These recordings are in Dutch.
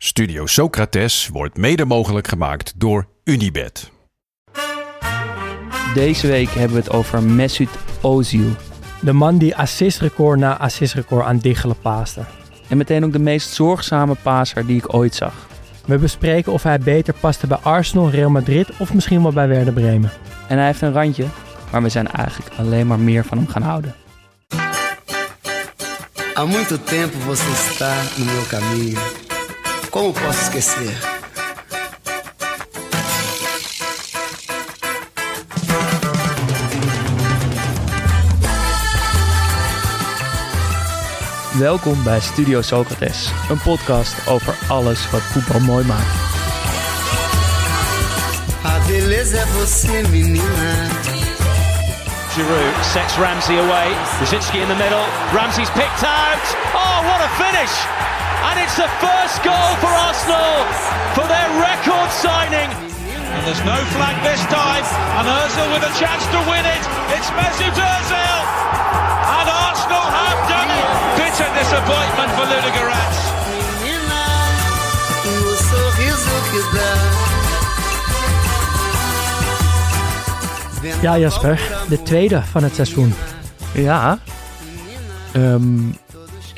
Studio Socrates wordt mede mogelijk gemaakt door Unibed. Deze week hebben we het over Mesut Ozil. De man die assistrecord na assistrecord aan diggelen paaste. En meteen ook de meest zorgzame paser die ik ooit zag. We bespreken of hij beter paste bij Arsenal, Real Madrid of misschien wel bij Werder Bremen. En hij heeft een randje, maar we zijn eigenlijk alleen maar meer van hem gaan houden. Há muito tempo você está no meu caminho. Como posso esquecer? Welkom bij Studio Socrates, een podcast over alles wat voetbal mooi maakt. A beleza é você, menina. Giroud sets Ramsey away. Brzezinski in the middle. Ramsey's picked out. Oh, what a finish! And it's the first goal for Arsenal for their record signing. And there's no flag this time. And Ozil with a chance to win it. It's Mesut Ozil. And Arsenal have done it. Bitter disappointment for Ludogorets. Ja, Jasper, de tweede van het seizoen. Ja, ehm,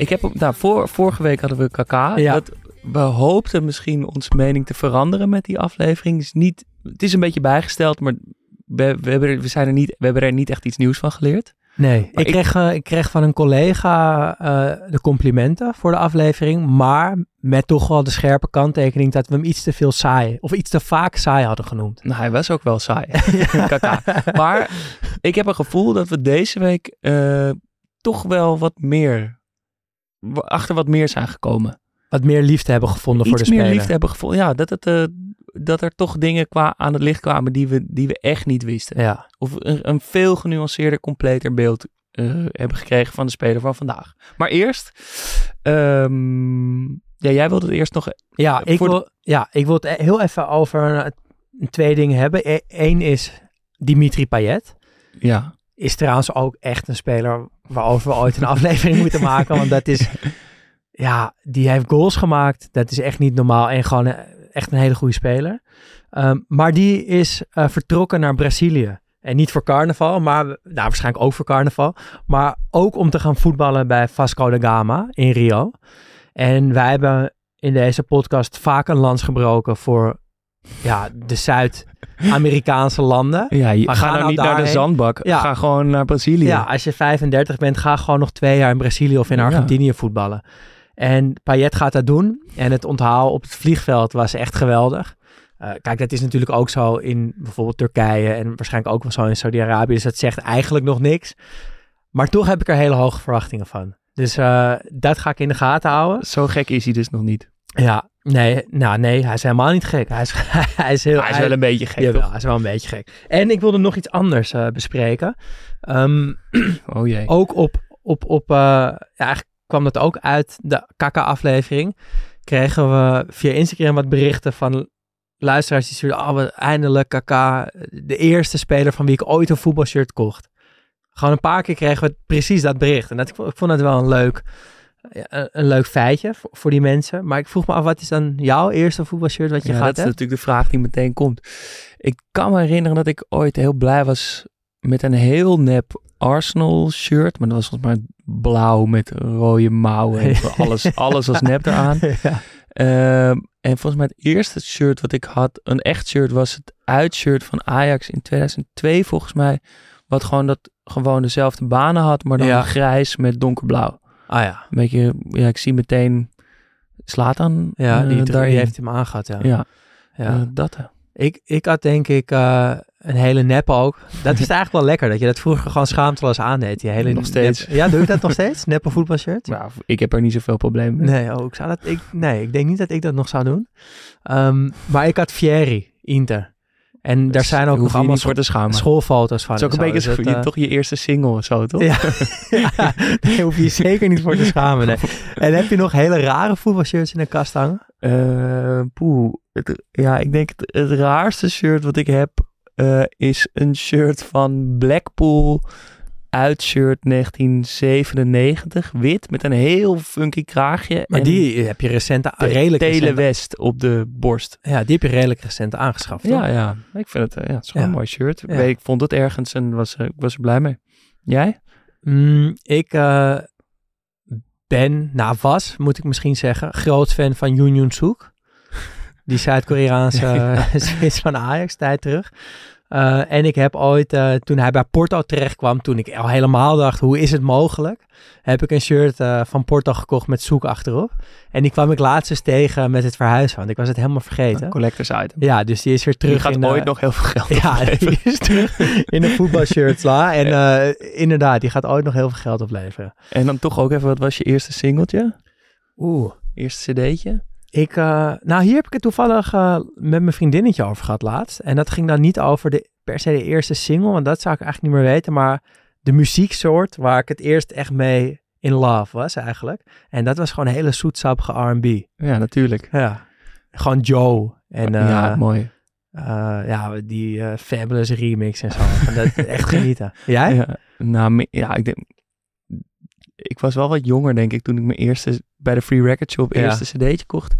ik heb, nou, voor, vorige week hadden we KK. Ja. Dat, we hoopten misschien onze mening te veranderen met die aflevering. Is niet, het is een beetje bijgesteld, maar we, we, hebben, er- we, zijn er niet, we hebben er niet echt iets nieuws van geleerd. Nee, ik, ik- kreeg, eh, ik kreeg van een collega eh, de complimenten voor de aflevering, maar met toch wel de scherpe kanttekening dat we hem iets te veel saai, of iets te vaak saai hadden genoemd. Nou, hij was ook wel saai. Maar ik heb een gevoel dat we deze week eh, toch wel wat meer, achter wat meer zijn gekomen. Wat meer liefde hebben gevonden voor Iets de meer speler. liefde hebben gevoeld. Ja, dat, het, eh, dat er toch dingen qua, aan het licht kwamen die we, die we echt niet wisten. Ja, Of een, een veel genuanceerder, completer beeld eh, hebben gekregen van de speler van vandaag. Maar eerst, ehm, ja, jij wilde het eerst nog... ja, ik de- wil, ja, ik wil het e- heel even over eh, twee dingen hebben. Eén is Dimitri Payet. Ja, Is trouwens ook echt een speler waarover we ooit een aflevering moeten maken. Want dat is, ja, die heeft goals gemaakt. Dat is echt niet normaal. En gewoon eh, echt een hele goede speler. Ehm, maar die is eh, vertrokken naar Brazilië. En niet voor carnaval, maar nou, waarschijnlijk ook voor carnaval. Maar ook om te gaan voetballen bij Vasco da Gama in Rio. En wij hebben in deze podcast vaak een lans gebroken voor ja, de Zuid-Amerikaanse landen. ja je, Maar ga ga nou nou niet naar de zandbak. Ja. Ga gewoon naar Brazilië. Ja, als je 35 bent, ga gewoon nog twee jaar in Brazilië of in Ja. Argentinië voetballen. En Payet gaat dat doen. En het onthaal op het vliegveld was echt geweldig. Eh, kijk, dat is natuurlijk ook zo in bijvoorbeeld Turkije en waarschijnlijk ook wel zo in Saudi-Arabië. Dus dat zegt eigenlijk nog niks. Maar toch heb ik er hele hoge verwachtingen van. Dus eh, dat ga ik in de gaten houden. Zo gek is hij dus nog niet. Ja, nee, nou nee, hij is helemaal niet gek. Hij is, hij is heel... hij is wel een beetje gek, Jawel, toch? hij is wel een beetje gek. En ik wilde nog iets anders eh, bespreken. Ehm, Oh jee. ook op, op, op eh, ja, eigenlijk kwam dat ook uit de KK-aflevering. Kregen we via Instagram wat berichten van luisteraars die zeiden, oh, eindelijk KK, de eerste speler van wie ik ooit een voetbalshirt kocht. Gewoon een paar keer kregen we precies dat bericht. En dat, ik, vond, ik vond het wel een leuk, een, een leuk feitje voor, voor die mensen. Maar ik vroeg me af, wat is dan jouw eerste voetbalshirt wat je Ja, gaat dat is natuurlijk de vraag die meteen komt. Ik kan me herinneren dat ik ooit heel blij was met een heel nep Arsenal shirt. Maar dat was volgens mij blauw met rode mouwen. En alles, alles was nep eraan. ja. Ehm, en volgens mij het eerste shirt wat ik had, een echt shirt, was het uitshirt van Ajax in 2002 volgens mij. Wat gewoon, dat, gewoon dezelfde banen had, maar dan Ja. grijs met donkerblauw. Ah ja, Een beetje, ja, ik zie meteen Slatan ja eh, die, die daarin. heeft hem aangehad, ja. Ja, ja. eh, dat. Ik, ik had denk ik, eh, een hele nep ook. Dat is eigenlijk wel lekker, dat je dat vroeger gewoon schaamteloos aandeed. Die hele Nog steeds. nep- ja, doe je dat nog steeds? Neppe voetbalshirt? Nou, ik heb er niet zoveel probleem mee. Nee, oh, ik zou dat, ik, nee, ik denk niet dat ik dat nog zou doen. Ehm, maar ik had Fieri, Inter. En daar zijn ook nog allemaal voor te schamen. schoolfoto's van. Het is ook een en beetje dus toch je eerste single of zo, toch? Ja, ja, daar hoef je je zeker niet voor te schamen. Nee. En heb je nog hele rare voetbalshirts in de kast hangen? Poeh. Het- ja, ik denk het, het raarste shirt wat ik heb eh, is een shirt van Blackpool uitshirt 1997, wit, met een heel funky kraagje. Maar en die heb je recent, redelijk recent, telewest op de borst. ja, die heb je redelijk recent aangeschaft. toch? Ja, ja. Ik vind het, eh, ja, het is gewoon Ja. een mooi shirt. Ja. Ik, vond het ergens en was, eh, ik was er blij mee. Jij? Mm, ik eh, ben, nou was, moet ik misschien zeggen, groot fan van Yoon Yoon. Die Zuid-Koreaanse spits van Ajax, tijd terug. Eh, en ik heb ooit, eh, toen hij bij Porto terechtkwam, toen ik al helemaal dacht, hoe is het mogelijk? Heb ik een shirt eh, van Porto gekocht met Soek achterop. En die kwam ik laatst eens tegen met het verhuis, want ik was het helemaal vergeten. Collectors item. Ja, dus die is weer terug Die gaat in... ooit nog heel veel geld ja, opleveren. die is terug in de voetbalshirts. la. En inderdaad, die gaat ooit nog heel veel geld opleveren. En dan toch ook even, wat was je eerste singeltje? Oeh. Eerste cd'tje? Ik, eh, nou, hier heb ik het toevallig eh, met mijn vriendinnetje over gehad laatst. En dat ging dan niet over de, per se de eerste single, want dat zou ik eigenlijk niet meer weten. Maar de muzieksoort waar ik het eerst echt mee in love was eigenlijk. En dat was gewoon hele zoetsappige R&B. Ja, natuurlijk. Ja. Gewoon Joe. En ja, mooi. eh, ja, die Fabulous remix en zo. Dat, echt genieten. Jij? Ja, nou, ja, ik denk... Ik was wel wat jonger, denk ik, toen ik mijn eerste... Bij de Free Record Shop Ja. eerste cd'tje kocht.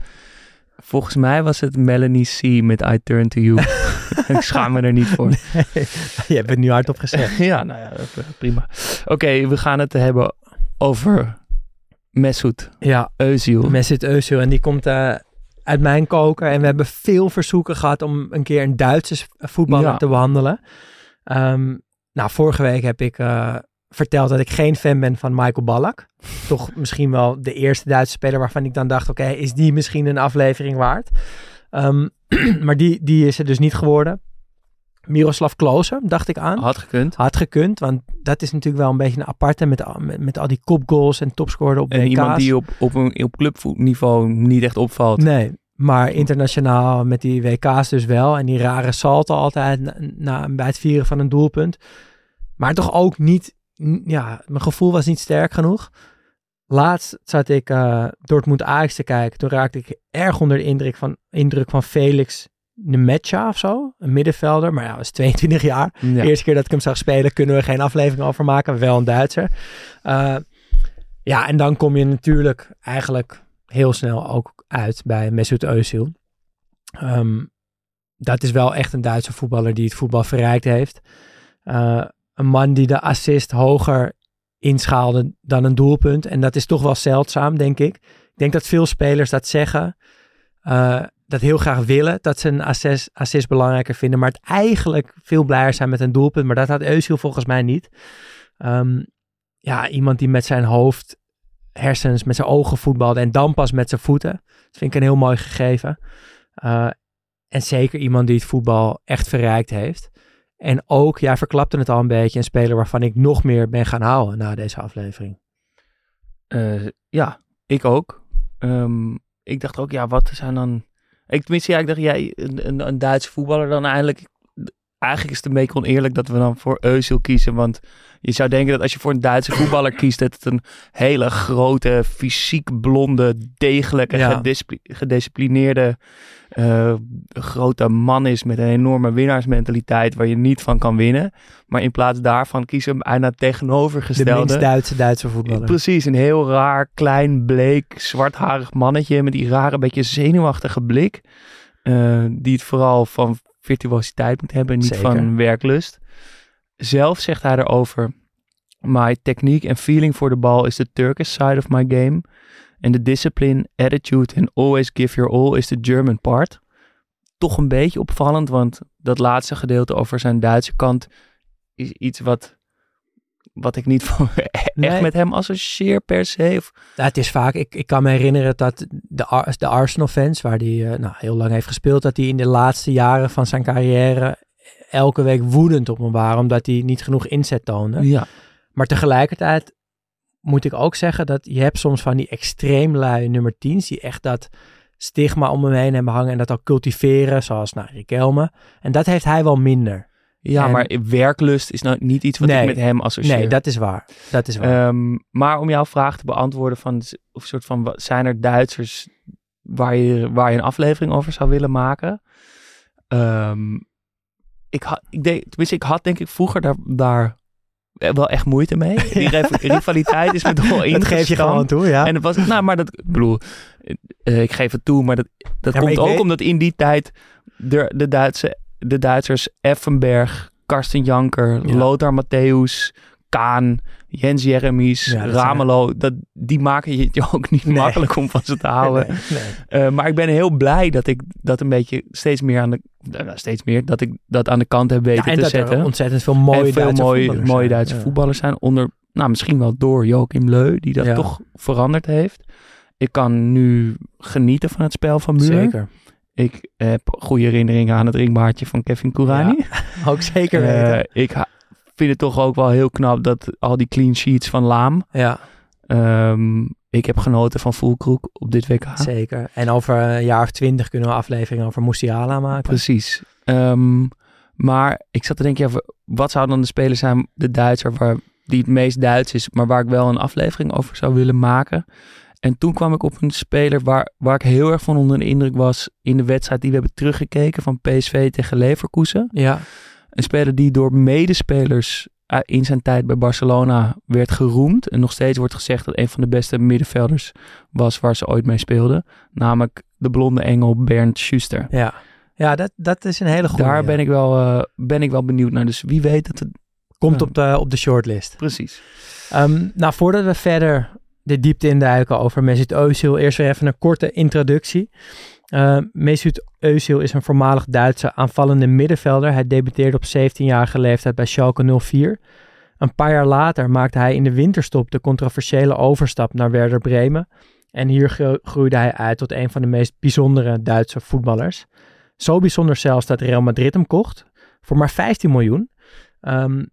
Volgens mij was het Melanie C. met I Turn To You. ik schaam me er niet voor. Je hebt het nu hardop gezegd. ja, nou ja, eh, prima. Oké, we gaan het hebben over Mesut Ja, Özil. Mesut Özil. En die komt eh, uit mijn koker. En we hebben veel verzoeken gehad om een keer een Duitse voetballer Ja. te behandelen. Ehm, nou, vorige week heb ik eh, verteld dat ik geen fan ben van Michael Ballack. Toch misschien wel de eerste Duitse speler waarvan ik dan dacht, oké, is die misschien een aflevering waard? Ehm, maar die, die is er dus niet geworden. Miroslav Klose, dacht ik aan. Had gekund. Had gekund, want dat is natuurlijk wel een beetje een aparte met, al- met, met al die kopgoals en topscorer op En WK's. iemand die op, op, een, op clubniveau niet echt opvalt. Nee, maar internationaal met die WK's dus wel. En die rare salto altijd na, na- bij het vieren van een doelpunt. Maar toch ook niet, ja, mijn gevoel was niet sterk genoeg. Laatst zat ik eh Dortmund Ajax te kijken. Toen raakte ik erg onder de indruk van, indruk van Felix Nemetja of zo. Een middenvelder, maar ja, is 22 jaar. Ja. De eerste keer dat ik hem zag spelen, kunnen we geen aflevering over maken. Wel een Duitser. Eh, ja, en dan kom je natuurlijk eigenlijk heel snel ook uit bij Mesut Özil. Ehm, dat is wel echt een Duitse voetballer die het voetbal verrijkt heeft. Eh, een man die de assist hoger inschaalde dan een doelpunt. En dat is toch wel zeldzaam, denk ik. Ik denk dat veel spelers dat zeggen. eh, dat heel graag willen, dat ze een assist, assist belangrijker vinden. Maar het eigenlijk veel blijer zijn met een doelpunt. Maar dat had Özil volgens mij niet. Ehm, ja, iemand die met zijn hoofd, hersens, met zijn ogen voetbalde. En dan pas met zijn voeten. Dat vind ik een heel mooi gegeven. Eh, en zeker iemand die het voetbal echt verrijkt heeft. En ook, jij verklapte het al een beetje, een speler waarvan ik nog meer ben gaan houden na deze aflevering. Eh, ja, ik ook. Ehm, ik dacht ook, ja, wat zijn dan... Ik, tenminste, ja, ik dacht, jij, een, een, een Duitse voetballer dan eigenlijk... Eigenlijk is het een beetje oneerlijk dat we dan voor Özil kiezen. Want je zou denken dat als je voor een Duitse voetballer kiest... dat het een hele grote, fysiek blonde, degelijke, Ja. gedisciplineerde... eh, grote man is met een enorme winnaarsmentaliteit... waar je niet van kan winnen. Maar in plaats daarvan kiezen we bijna het De tegenovergestelde. minst Duitse Duitse voetballer. Precies, een heel raar, klein, bleek, zwartharig mannetje met die rare, beetje zenuwachtige blik. eh, die het vooral van virtuositeit moet hebben, niet Zeker. van werklust. Zelf zegt hij erover, my technique and feeling for the ball is the Turkish side of my game. And the discipline, attitude and always give your all is the German part. Toch een beetje opvallend, want dat laatste gedeelte over zijn Duitse kant is iets wat, wat ik niet van, echt Nee. met hem associeer per se. Of, Ja, het is vaak, ik, ik kan me herinneren dat de, de Arsenal-fans, waar hij nou, heel lang heeft gespeeld, dat hij in de laatste jaren van zijn carrière elke week woedend op hem waren, omdat hij niet genoeg inzet toonde. Ja. Maar tegelijkertijd moet ik ook zeggen dat je hebt soms van die extreem lui nummer 10's die echt dat stigma om hem heen hebben hangen en dat ook cultiveren, zoals nou, Riquelme. En dat heeft hij wel minder. Ja, En- maar werklust is nou niet iets wat Nee. ik met hem associeer. Nee, dat is waar. Dat is waar. Ehm, maar om jouw vraag te beantwoorden van, of soort van, zijn er Duitsers waar je, waar je een aflevering over zou willen maken? Ehm, ik, had, ik, denk, tenminste, ik had denk ik vroeger daar, daar wel echt moeite mee. Die riv- rivaliteit is me toch wel dat geef je gewoon toe, ja. En het was, nou, maar dat, ik bedoel, eh, ik geef het toe, maar dat, dat maar komt ook weet- omdat in die tijd de, de, Duitse, de Duitsers Effenberg, Karsten Janker, Ja. Lothar Matthäus, Kaan, Jens Jeremies, Ja, dat Ramelo, dat, die maken je het je ook niet Nee. makkelijk om van ze te houden. Nee, nee. Eh, maar ik ben heel blij dat ik dat een beetje steeds meer aan de, nou, steeds meer, dat ik dat aan de kant heb weten Ja, en te dat zetten er ontzettend veel mooie en veel Duitse mooie, voetballers mooie zijn. Duitse Ja. voetballers zijn. Onder, nou, misschien wel door Joachim Leu, die dat toch veranderd heeft. Ik kan nu genieten van het spel van Muur. Zeker. Ik heb goede herinneringen aan het ringbaardje van Kevin Kourani. Ook zeker Eh, weten. ik vind het toch ook wel heel knap dat al die clean sheets van Laam. ja, Ehm, ik heb genoten van Fulkroek op dit WK. zeker. En over een jaar of twintig kunnen we een aflevering over Musiala maken. Precies. Ehm, maar ik zat te denken, ja, wat zou dan de speler zijn, de Duitser, waar, die het meest Duits is, maar waar ik wel een aflevering over zou willen maken. En toen kwam ik op een speler waar, waar ik heel erg van onder de indruk was in de wedstrijd die we hebben teruggekeken van PSV tegen Leverkusen. Ja, Een speler die door medespelers eh, in zijn tijd bij Barcelona werd geroemd. En nog steeds wordt gezegd dat een van de beste middenvelders was waar ze ooit mee speelden. Namelijk de blonde engel Bernd Schuster. ja. ja dat, dat is een hele goede. Daar ben ik, wel, eh, ben ik wel benieuwd naar. Dus wie weet dat het... Komt Ja. op de, op de shortlist. Precies. Ehm, nou, voordat we verder de diepte induiken over Mesut Özil, eerst weer even een korte introductie. Uh, Mesut Özil is een voormalig Duitse aanvallende middenvelder. Hij debuteerde op 17-jarige leeftijd bij Schalke 04. Een paar jaar later maakte hij in de winterstop de controversiële overstap naar Werder Bremen. En hier gro- groeide hij uit tot een van de meest bijzondere Duitse voetballers. Zo bijzonder zelfs dat Real Madrid hem kocht voor maar 15 miljoen. Ehm,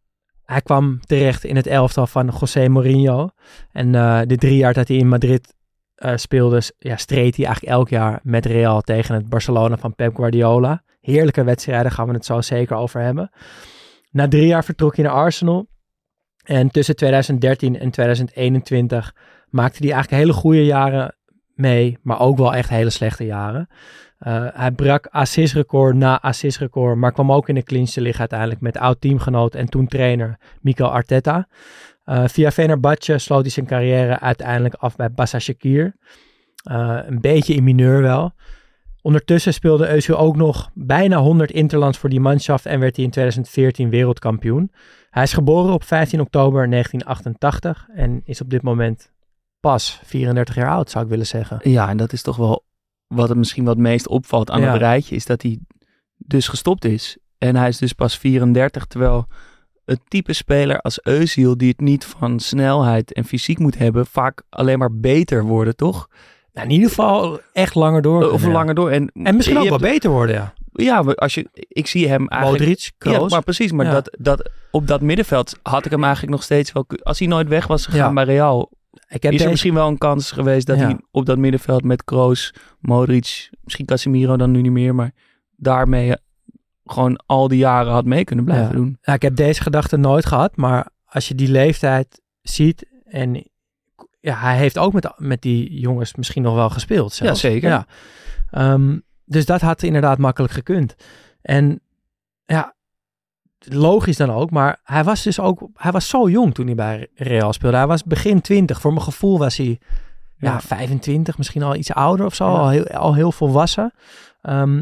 hij kwam terecht in het elftal van José Mourinho. En eh, de drie jaar dat hij in Madrid eh, speelde, ja, streed hij eigenlijk elk jaar met Real tegen het Barcelona van Pep Guardiola. Heerlijke wedstrijden, gaan we het zo zeker over hebben. Na drie jaar vertrok hij naar Arsenal. En tussen 2013 en 2021 maakte hij eigenlijk hele goede jaren mee, maar ook wel echt hele slechte jaren. Uh, hij brak assistrecord na assistrecord, maar kwam ook in de clinch te liggen uiteindelijk met oud-teamgenoot en toen trainer Mikel Arteta. Uh, via Fenerbahce sloot hij zijn carrière uiteindelijk af bij Shakir. Uh, een beetje in mineur wel. Ondertussen speelde Özil ook nog bijna 100 interlands voor die manschaft en werd hij in 2014 wereldkampioen. Hij is geboren op 15 oktober 1988 en is op dit moment pas 34 jaar oud, zou ik willen zeggen. Ja, en dat is toch wel wat het misschien wat meest opvalt aan Ja. het rijtje, is dat hij dus gestopt is. En hij is dus pas 34, terwijl het type speler als Özil, die het niet van snelheid en fysiek moet hebben, vaak alleen maar beter worden, toch? Nou, in ieder geval echt langer door. Of ja. langer door. En, En misschien ook wel beter worden, ja. Ja, als je, ik zie hem eigenlijk... Modric, Ja, Kroos. maar precies. Maar Ja. dat, dat, op dat middenveld had ik hem eigenlijk nog steeds wel... Als hij nooit weg was gegaan Ja. bij Real, ik heb is er deze, misschien wel een kans geweest dat Ja. hij op dat middenveld met Kroos, Modric, misschien Casemiro dan nu niet meer, maar daarmee eh, gewoon al die jaren had mee kunnen blijven Ja. doen. Nou, ik heb deze gedachte nooit gehad, maar als je die leeftijd ziet en ja, hij heeft ook met, met die jongens misschien nog wel gespeeld. Zelfs. Ja, zeker. Ja. Ehm, dus dat had inderdaad makkelijk gekund. En ja, logisch dan ook, maar hij was dus ook, hij was zo jong toen hij bij Real speelde. Hij was begin 20. Voor mijn gevoel was hij ja, Ja. 25, misschien al iets ouder of zo, Ja. al, heel, al heel volwassen. Ehm,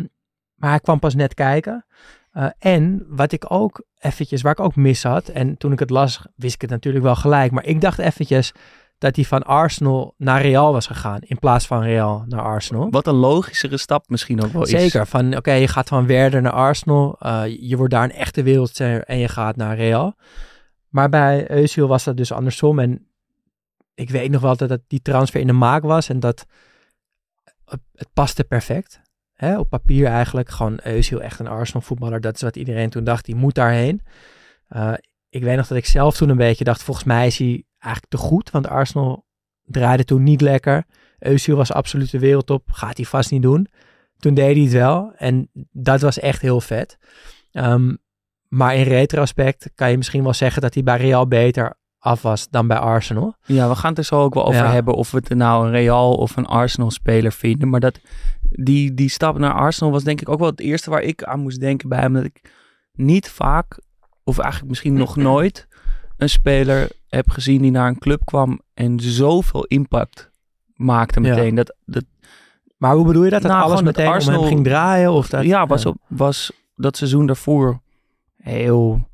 maar hij kwam pas net kijken. Uh, en wat ik ook eventjes, waar ik ook mis had, en toen ik het las, wist ik het natuurlijk wel gelijk, maar ik dacht eventjes dat hij van Arsenal naar Real was gegaan, in plaats van Real naar Arsenal. Wat een logischere stap misschien ook wel is. Zeker, van oké, je gaat van Werder naar Arsenal, uh, je wordt daar een echte wereldster en je gaat naar Real. Maar bij Özil was dat dus andersom en ik weet nog wel dat, dat die transfer in de maak was en dat het, het paste perfect. hè, op papier eigenlijk. Gewoon Özil, echt een Arsenal voetballer. Dat is wat iedereen toen dacht, die moet daarheen. Uh, ik weet nog dat ik zelf toen een beetje dacht, volgens mij is hij eigenlijk te goed. Want Arsenal draaide toen niet lekker. Özil was absoluut de wereldtop. Gaat hij vast niet doen. Toen deed hij het wel. En dat was echt heel vet. Um, maar in retrospect kan je misschien wel zeggen dat hij bij Real beter af was dan bij Arsenal. Ja, we gaan het er zo ook wel over hebben of we het nou een Real of een Arsenal speler vinden. Maar dat, die, die stap naar Arsenal was denk ik ook wel het eerste waar ik aan moest denken bij hem. Dat ik niet vaak, of eigenlijk misschien nog nooit, een speler heb gezien die naar een club kwam en zoveel impact maakte meteen. Dat, dat, maar hoe bedoel je dat? Dat nou, alles meteen Arsenal, ging draaien? Of dat, ja, was, Op, was dat seizoen daarvoor heel,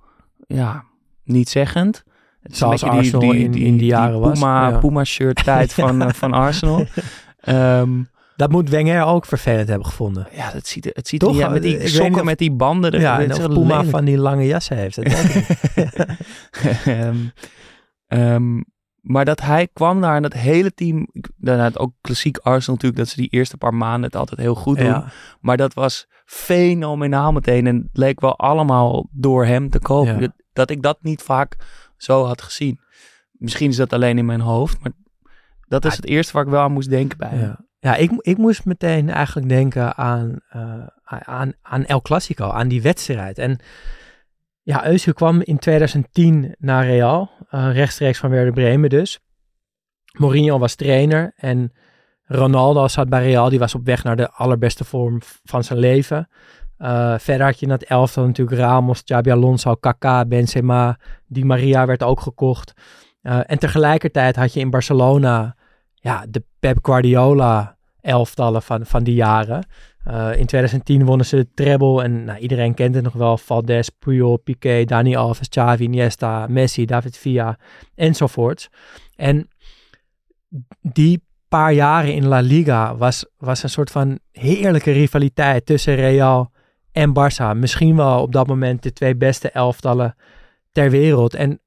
ja, niet zeggend. Het Zoals Arsenal die, die, die, in die jaren die Puma, was. Puma shirt tijd van, uh, van Arsenal. Um, dat moet Wenger ook vervelend hebben gevonden. Ja, dat ziet, het ziet Toch? er met die sokken met die banden. Ja, en of Puma lelijk. van die lange jassen heeft. Dat um, um, maar dat hij kwam daar en dat hele team, daarna ook klassiek Arsenal natuurlijk, dat ze die eerste paar maanden het altijd heel goed doen. Ja. Maar dat was fenomenaal meteen en het leek wel allemaal door hem te komen. Dat, dat, ik dat niet vaak zo had gezien. Misschien is dat alleen in mijn hoofd, maar dat is het eerste waar ik wel aan moest denken bij ja. Ja, ik, ik moest meteen eigenlijk denken aan, uh, aan, aan El Clasico, aan die wedstrijd. En ja, Özil kwam in 2010 naar Real, rechtstreeks van Werder Bremen dus. Mourinho was trainer en Ronaldo zat bij Real, die was op weg naar de allerbeste vorm van zijn leven. Uh, verder had je in het elftal natuurlijk Ramos, Xabi Alonso, Kaká, Benzema, Di Maria werd ook gekocht. Uh, en tegelijkertijd had je in Barcelona ja, de Pep Guardiola elftallen van, van die jaren. Uh, in 2010 wonnen ze de treble en nou, iedereen kent het nog wel. Valdes, Puyol, Piqué, Dani Alves, Xavi, Iniesta, Messi, David Villa enzovoorts. En die paar jaren in La Liga was, was een soort van heerlijke rivaliteit tussen Real en Barça. Misschien wel op dat moment de twee beste elftallen ter wereld. En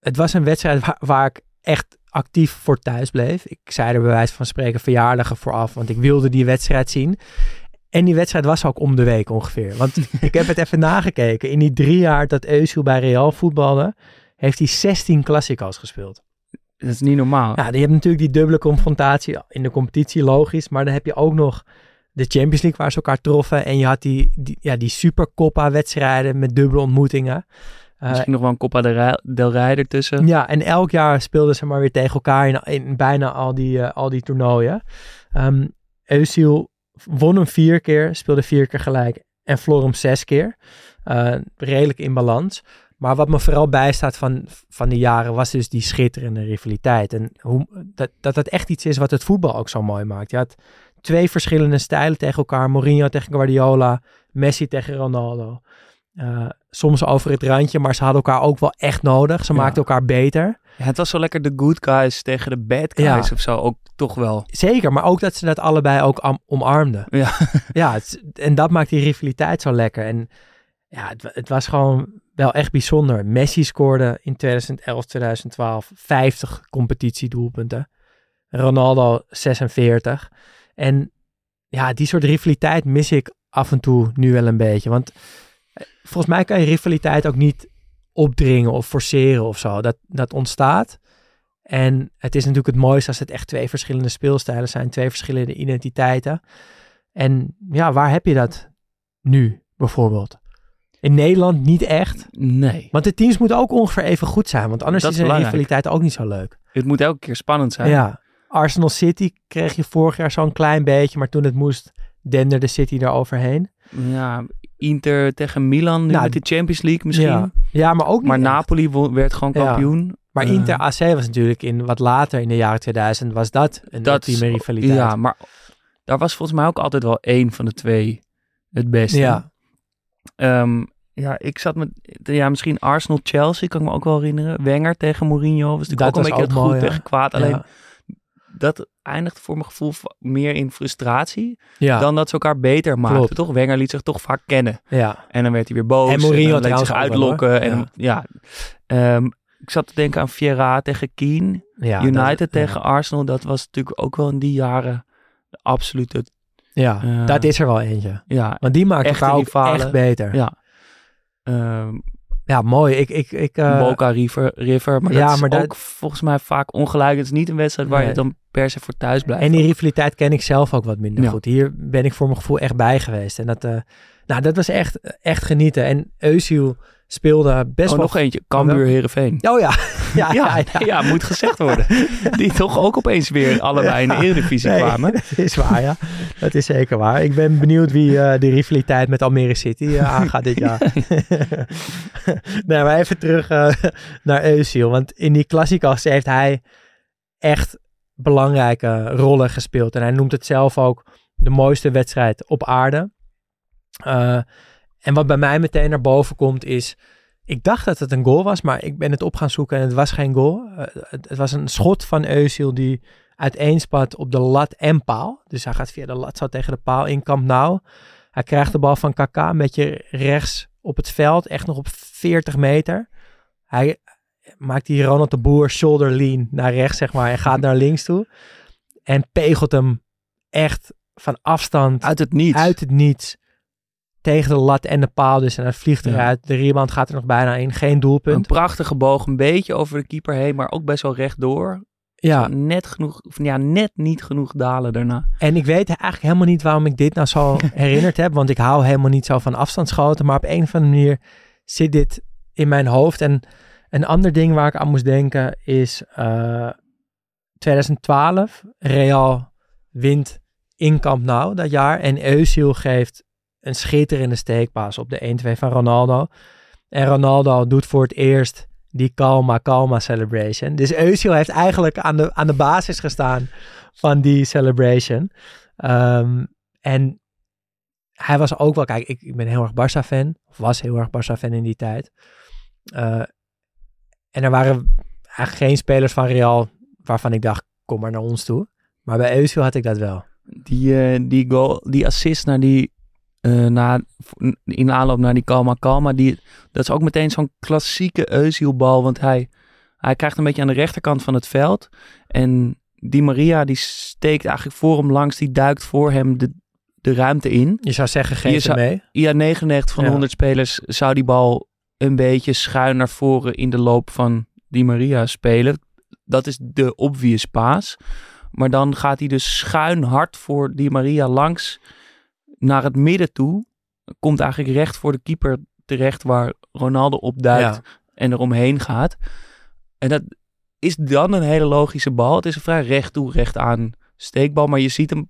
het was een wedstrijd waar ik echt actief voor thuis bleef. Ik zei er bij wijze van spreken verjaardagen vooraf, want ik wilde die wedstrijd zien. En die wedstrijd was ook om de week ongeveer. Want ik heb het even nagekeken. In die drie jaar dat Eusiel bij Real voetbalde, heeft hij 16 Classico's gespeeld. Dat is niet normaal. Ja, je hebt natuurlijk die dubbele confrontatie in de competitie, logisch. Maar dan heb je ook nog de Champions League waar ze elkaar troffen. En je had die, die ja, die Super Copa wedstrijden met dubbele ontmoetingen. Uh, Misschien nog wel een Copa del Rey ertussen. Ja, en elk jaar speelden ze maar weer tegen elkaar in, in bijna al die, uh, al die toernooien. Um, Eusiel won hem vier keer, speelde vier keer gelijk en verloor hem zes keer. Uh, redelijk in balans. Maar wat me vooral bijstaat van, van die jaren was dus die schitterende rivaliteit. En hoe, dat, dat het echt iets is wat het voetbal ook zo mooi maakt. Je had twee verschillende stijlen tegen elkaar. Mourinho tegen Guardiola, Messi tegen Ronaldo. Uh, soms over het randje, maar ze hadden elkaar ook wel echt nodig. Ze maakten elkaar beter. Ja, het was zo lekker de good guys tegen de bad guys ja. of zo, ook toch wel. Zeker, maar ook dat ze dat allebei ook omarmden. Ja, ja het, en dat maakt die rivaliteit zo lekker. En ja, het, het, was gewoon wel echt bijzonder. Messi scoorde in 2011, 2012 50 competitiedoelpunten. Ronaldo 46. En ja, die soort rivaliteit mis ik af en toe nu wel een beetje. Want volgens mij kan je rivaliteit ook niet opdringen of forceren of zo. Dat, dat ontstaat. En het is natuurlijk het mooiste als het echt twee verschillende speelstijlen zijn, twee verschillende identiteiten. En ja, waar heb je dat nu bijvoorbeeld? In Nederland niet echt. Nee. Want de teams moeten ook ongeveer even goed zijn, want anders is, is een rivaliteit ook niet zo leuk. Het moet elke keer spannend zijn. Ja. Arsenal City kreeg je vorig jaar zo'n klein beetje, maar toen het moest, denderde City daar overheen. Ja, Inter tegen Milan nu nou, met de Champions League misschien. Ja, ja maar ook Maar Napoli werd gewoon kampioen. Ja. Maar uh, Inter AC was natuurlijk in wat later in de jaren 2000 was dat een dat ultieme rivaliteit. Ja, maar daar was volgens mij ook altijd wel één van de twee het beste. Ja. Um, ja, ik zat met, ja, misschien Arsenal-Chelsea, kan ik me ook wel herinneren. Wenger tegen Mourinho was natuurlijk dat ook een beetje het goed tegen kwaad. Alleen dat eindigt voor mijn gevoel meer in frustratie ja. dan dat ze elkaar beter maakten. Toch? Wenger liet zich toch vaak kennen. Ja. En dan werd hij weer boos. En Mourinho en zich uitlokken. En ja, ja. Um, ik zat te denken aan Vieira tegen Keane. Ja, United dat, tegen Arsenal. Dat was natuurlijk ook wel in die jaren de absolute Ja, Eh, dat is er wel eentje. Ja, Want die maakt elkaar ook echt beter. Ja, ja. Mooi. Ik, ik, ik, eh, Boca River, River maar ja, dat is maar dat- ook volgens mij vaak ongelijk. Het is niet een wedstrijd waar Nee. je dan per se voor thuis blijft. en die rivaliteit ken ik zelf ook wat minder Ja. goed. Hier ben ik voor mijn gevoel echt bij geweest. En dat, eh, nou, dat was echt, echt genieten. En Eusiel speelde best oh, wel... nog eentje. Cambuur Heerenveen. Oh ja. ja, ja, Ja, moet gezegd worden. Die toch ook opeens weer allebei in de Eredivisie Nee, kwamen. Dat is waar, ja. Dat is zeker waar. Ik ben benieuwd wie eh de rivaliteit met Almere City eh, aangaat dit jaar. nee, maar even terug eh, naar Eusiel. Want in die klassiekers heeft hij echt belangrijke rollen gespeeld. En hij noemt het zelf ook de mooiste wedstrijd op aarde. En wat bij mij meteen naar boven komt is... Ik dacht dat het een goal was, maar ik ben het op gaan zoeken en het was geen goal. Eh, het, het was een schot van Eusiel die uiteenspat op de lat en paal. Dus hij gaat via de lat zo tegen de paal in Camp Nou. Hij krijgt de bal van KK een beetje rechts op het veld, echt nog op 40 meter. Hij maakt die Ronald de Boer shoulder lean naar rechts, zeg maar, en gaat naar links toe. En pegelt hem echt van afstand Uit het niets. uit het niets tegen de lat en de paal. Dus en hij vliegt Ja. eruit. De rebound gaat er nog bijna in. Geen doelpunt. Een prachtige boog, een beetje over de keeper heen, maar ook best wel rechtdoor. Ja, Net genoeg, of ja, net niet genoeg dalen daarna. en ik weet eigenlijk helemaal niet waarom ik dit nou zo herinnerd heb. Want ik hou helemaal niet zo van afstandsschoten. Maar op een of andere manier zit dit in mijn hoofd. En een ander ding waar ik aan moest denken is eh 2012. Real wint in Camp Nou dat jaar. En Eusiel geeft een schitterende steekpaas op de 1-2 van Ronaldo. En Ronaldo doet voor het eerst die calma, calma celebration. Dus Eusiel heeft eigenlijk aan de, aan de basis gestaan van die celebration. Ehm, en hij was ook wel, kijk, ik, ben heel erg Barça-fan. Of was heel erg Barça-fan in die tijd. Eh, en er waren eigenlijk geen spelers van Real waarvan ik dacht, kom maar naar ons toe. Maar bij Eusiel had ik dat wel. Die, eh, die goal, die assist naar die, eh na, in aanloop naar die Kalma Kalma, die, dat is ook meteen zo'n klassieke Eusielbal, want hij, hij krijgt een beetje aan de rechterkant van het veld en die Maria die steekt eigenlijk voor hem langs, die duikt voor hem de, de ruimte in. Je zou zeggen, geef hem mee. Ja, 99 van de Ja. 100 spelers zou die bal een beetje schuin naar voren in de loop van die Maria spelen. Dat is de obvious paas. Maar dan gaat hij dus schuin hard voor die Maria langs naar het midden toe. Komt eigenlijk recht voor de keeper terecht waar Ronaldo opduikt Ja. en er omheen gaat. En dat is dan een hele logische bal. Het is een vrij recht toe, recht aan steekbal. Maar je ziet hem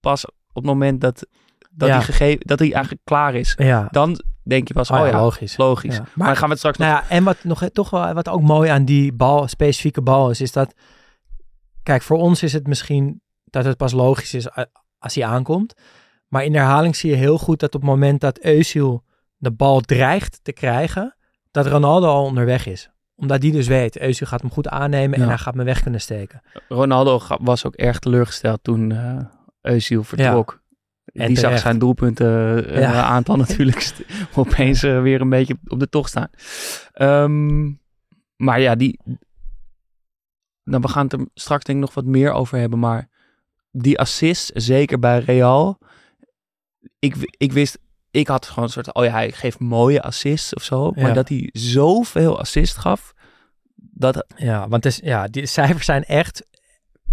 pas op het moment dat, dat, Ja. hij, gegeven, dat hij eigenlijk klaar is. Ja, Dan denk je pas, Oh oh, ja, ja, logisch. logisch. Maar, gaan we het straks nog... Nou ja, en wat nog toch wel wat ook mooi aan die bal, specifieke bal is, is dat. Kijk, voor ons is het misschien dat het pas logisch is a- als hij aankomt. Maar in herhaling zie je heel goed dat op het moment dat Eusiel de bal dreigt te krijgen, dat Ronaldo al onderweg is. Omdat die dus weet, Eusiel gaat hem goed aannemen en Ja. hij gaat me weg kunnen steken. Ronaldo was ook erg teleurgesteld toen eh Özil vertrok. En Die zag zijn doelpunten eh, Ja. aantal natuurlijk opeens eh, weer een beetje op de tocht staan. Ehm, maar ja, die... Nou, we gaan het er straks denk ik nog wat meer over hebben, maar die assist, zeker bij Real, ik, ik wist, ik had gewoon een soort, oh ja, hij geeft mooie assists of zo, maar Ja. dat hij zoveel assist gaf, dat, Ja, want is, ja, die cijfers zijn echt,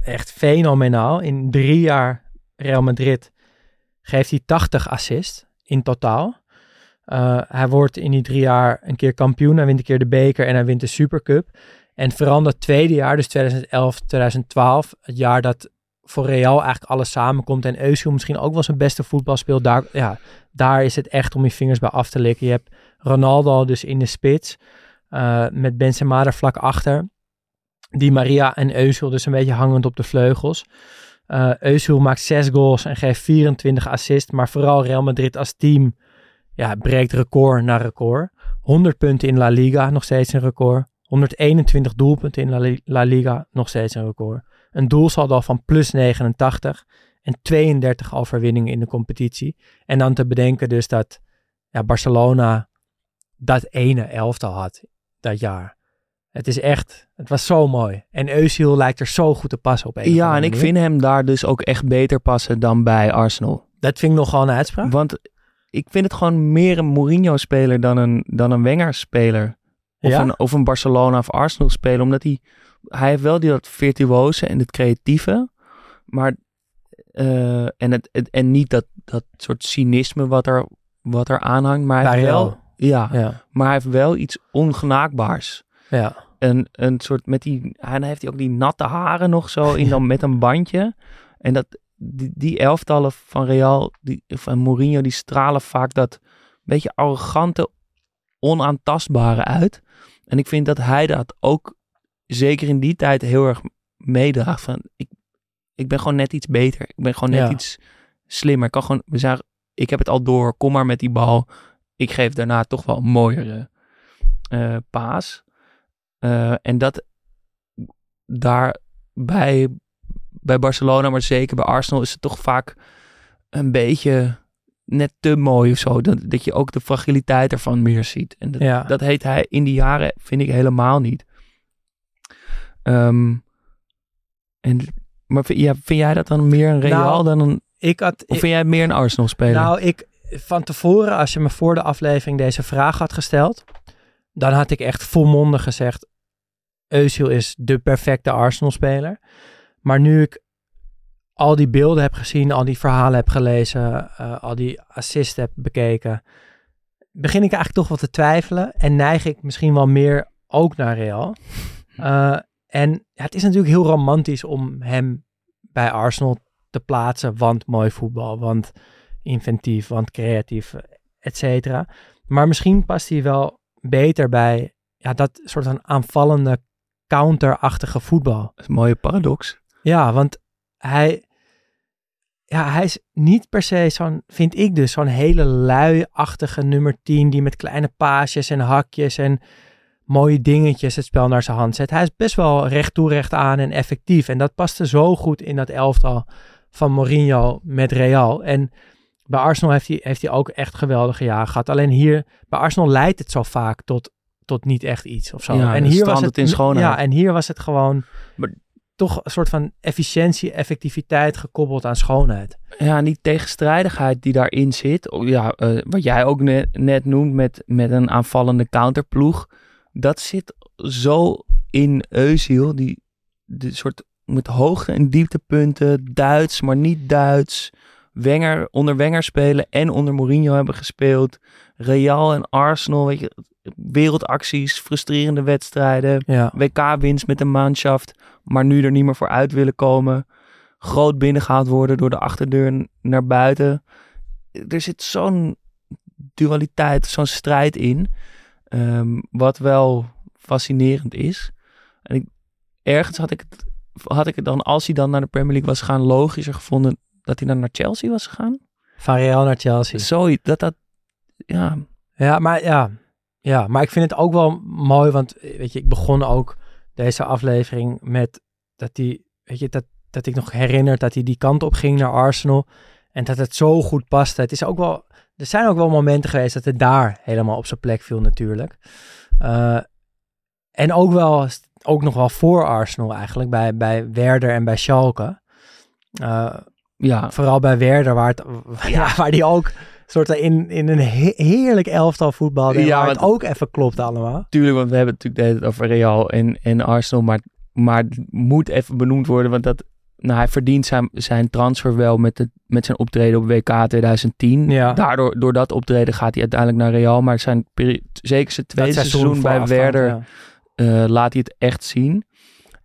echt fenomenaal. In drie jaar Real Madrid geeft hij 80 assists in totaal. Eh, hij wordt in die drie jaar een keer kampioen. Hij wint een keer de beker en hij wint de Supercup. En vooral dat tweede jaar, dus 2011, 2012, het jaar dat voor Real eigenlijk alles samenkomt en Özil misschien ook wel zijn beste voetbal speelt, daar, ja, daar is het echt om je vingers bij af te likken. Je hebt Ronaldo dus in de spits, eh, met Benzema er vlak achter. Die Maria en Özil dus een beetje hangend op de vleugels. Özil maakt 6 goals en geeft 24 assists, maar vooral Real Madrid als team ja, breekt record na record. 100 punten in La Liga, nog steeds een record. 121 doelpunten in La Liga, nog steeds een record. Een doelsaldo van plus 89 en 32 overwinningen in de competitie. En dan te bedenken dus dat ja, Barcelona dat ene elftal had dat jaar. Het is echt, het was zo mooi. En Özil lijkt er zo goed te passen op een ja, en ik vind hem daar dus ook echt beter passen dan bij Arsenal. Dat vind ik nogal een uitspraak. Want ik vind het gewoon meer een Mourinho-speler dan een, dan een Wenger-speler. Of, Ja? een, of een Barcelona of Arsenal-speler. Omdat hij, hij heeft wel die dat virtuose en het creatieve. Maar, eh, en, het, het- en niet dat, dat soort cynisme wat er, wat er aanhangt. Maar hij, heeft wel, ja, Ja. maar hij heeft wel iets ongenaakbaars. Ja. Een, een soort met die, en dan heeft hij ook die natte haren nog zo in dan met een bandje. En dat, die, die elftallen van Real, die, van Mourinho, die stralen vaak dat beetje arrogante, onaantastbare uit. En ik vind dat hij dat ook zeker in die tijd heel erg meedraagt. Van, ik, ik ben gewoon net iets beter. Ik ben gewoon net Ja. iets slimmer. Ik kan gewoon, we zeggen, ik heb het al door. Kom maar met die bal. Ik geef daarna toch wel een mooiere eh, paas. Eh, en dat daar bij, bij Barcelona, maar zeker bij Arsenal, is het toch vaak een beetje net te mooi of zo. Dat, dat je ook de fragiliteit ervan meer ziet. En dat, Ja. dat heet hij in die jaren, vind ik helemaal niet. Ehm, en, maar vind, ja, vind jij dat dan meer een Real Nou, dan een... Ik had, Of ik- vind jij meer een Arsenal-speler? nou, ik van tevoren, als je me voor de aflevering deze vraag had gesteld, dan had ik echt volmondig gezegd: Özil is de perfecte Arsenal-speler. Maar nu ik al die beelden heb gezien, al die verhalen heb gelezen, eh, al die assists heb bekeken, begin ik eigenlijk toch wat te twijfelen en neig ik misschien wel meer ook naar Real. Eh, en ja, het is natuurlijk heel romantisch om hem bij Arsenal te plaatsen, want mooi voetbal, want inventief, want creatief, et cetera. Maar misschien past hij wel beter bij ja, dat soort van aanvallende, counterachtige voetbal. Dat is een mooie paradox. Ja, want hij, ja, hij is niet per se zo'n, vind ik dus, zo'n hele lui-achtige nummer 10 die met kleine paasjes en hakjes en mooie dingetjes het spel naar zijn hand zet. Hij is best wel recht toe, recht aan en effectief. En dat paste zo goed in dat elftal van Mourinho met Real. En bij Arsenal heeft hij, heeft hij ook echt geweldige jaren gehad. Alleen hier, bij Arsenal leidt het zo vaak tot, tot niet echt iets of zo. Ja, en hier was het in schoonheid. Ja, en hier was het gewoon Maar- toch een soort van efficiëntie, effectiviteit gekoppeld aan schoonheid. Ja, en die tegenstrijdigheid die daarin zit. Ja, eh, wat jij ook net, net noemt met, met een aanvallende counterploeg. Dat zit zo in Eusiel. Die, die soort met hoogte- en dieptepunten. Duits, maar niet Duits. Wenger, onder Wenger spelen en onder Mourinho hebben gespeeld. Real en Arsenal, weet je. Wereldacties, frustrerende wedstrijden. Ja. WK-winst met de Mannschaft, maar nu er niet meer voor uit willen komen. Groot binnengehaald worden door de achterdeur naar buiten. Er zit zo'n dualiteit, zo'n strijd in, ehm, wat wel fascinerend is. En ik, ergens had ik, het, had ik het dan, als hij dan naar de Premier League was gegaan, logischer gevonden dat hij dan naar Chelsea was gegaan. Van Real naar Chelsea. Zoiets, dat dat, ja, Ja, maar ja. Ja, maar ik vind het ook wel mooi, want weet je, ik begon ook deze aflevering met dat hij, weet je, dat, dat ik nog herinner dat hij die kant op ging naar Arsenal en dat het zo goed paste. Het is ook wel, er zijn ook wel momenten geweest dat het daar helemaal op zijn plek viel natuurlijk. Eh, en ook wel, ook nog wel voor Arsenal eigenlijk, bij, bij Werder en bij Schalke. Eh, ja, Vooral bij Werder, waar, het, ja. waar die ook soort in, in een he- heerlijk elftal voetbalde. Ja, waar het ook even klopt allemaal. tuurlijk, want we hebben het natuurlijk de hele tijd over Real en, en Arsenal, maar, maar het moet even benoemd worden, want dat, nou, hij verdient zijn, zijn transfer wel met, de, met zijn optreden op WK 2010. Ja. Daardoor, door dat optreden gaat hij uiteindelijk naar Real, maar zijn zeker zijn tweede seizoen, bij afstand, Werder ja. eh, laat hij het echt zien.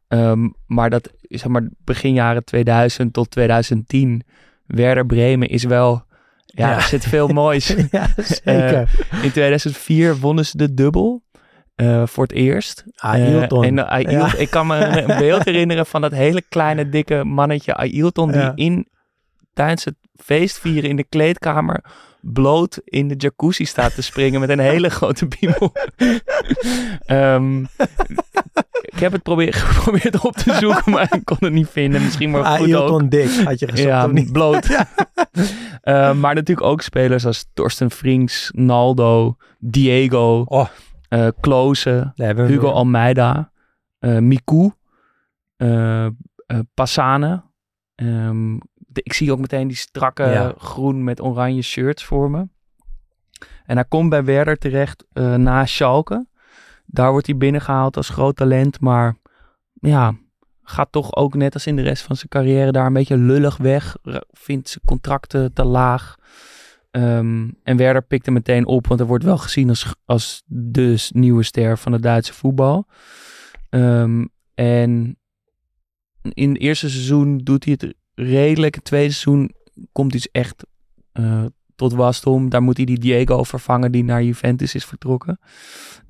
Ehm, maar dat, zeg maar, begin jaren 2000 tot 2010, Werder Bremen is wel, ja, Ja. er zit veel moois. ja, zeker. In 2004 wonnen ze de dubbel. Eh, voor het eerst. Ailton. Eh, en eh, Ailton- Ja. Ik kan me een beeld herinneren van dat hele kleine, dikke mannetje Ailton... die in, tijdens het feestvieren in de kleedkamer... bloot in de jacuzzi staat te springen met een hele grote piemel. Ehm, ik heb het probeer, geprobeerd op te zoeken, maar ik kon het niet vinden. Misschien maar goed ook. Ailton Dick had je gezocht, Ja, niet? bloot. Maar natuurlijk ook spelers als Torsten Frings, Naldo, Diego, Oh. Eh Klose, we Hugo. Almeida, eh Miku, eh, Passane. Ehm, de- ik zie ook meteen die strakke Ja. groen met oranje shirts voor me. En hij komt bij Werder terecht na Schalke. Daar wordt hij binnengehaald als groot talent, maar ja, gaat toch ook net als in de rest van zijn carrière daar een beetje lullig weg. Vindt zijn contracten te laag. Ehm, en Werder pikt hem meteen op, want er wordt wel gezien als, als de nieuwe ster van het Duitse voetbal. Ehm, en in het eerste seizoen doet hij het redelijk. Het tweede seizoen komt iets echt eh, tot wasdom. Daar moet hij die Diego vervangen die naar Juventus is vertrokken.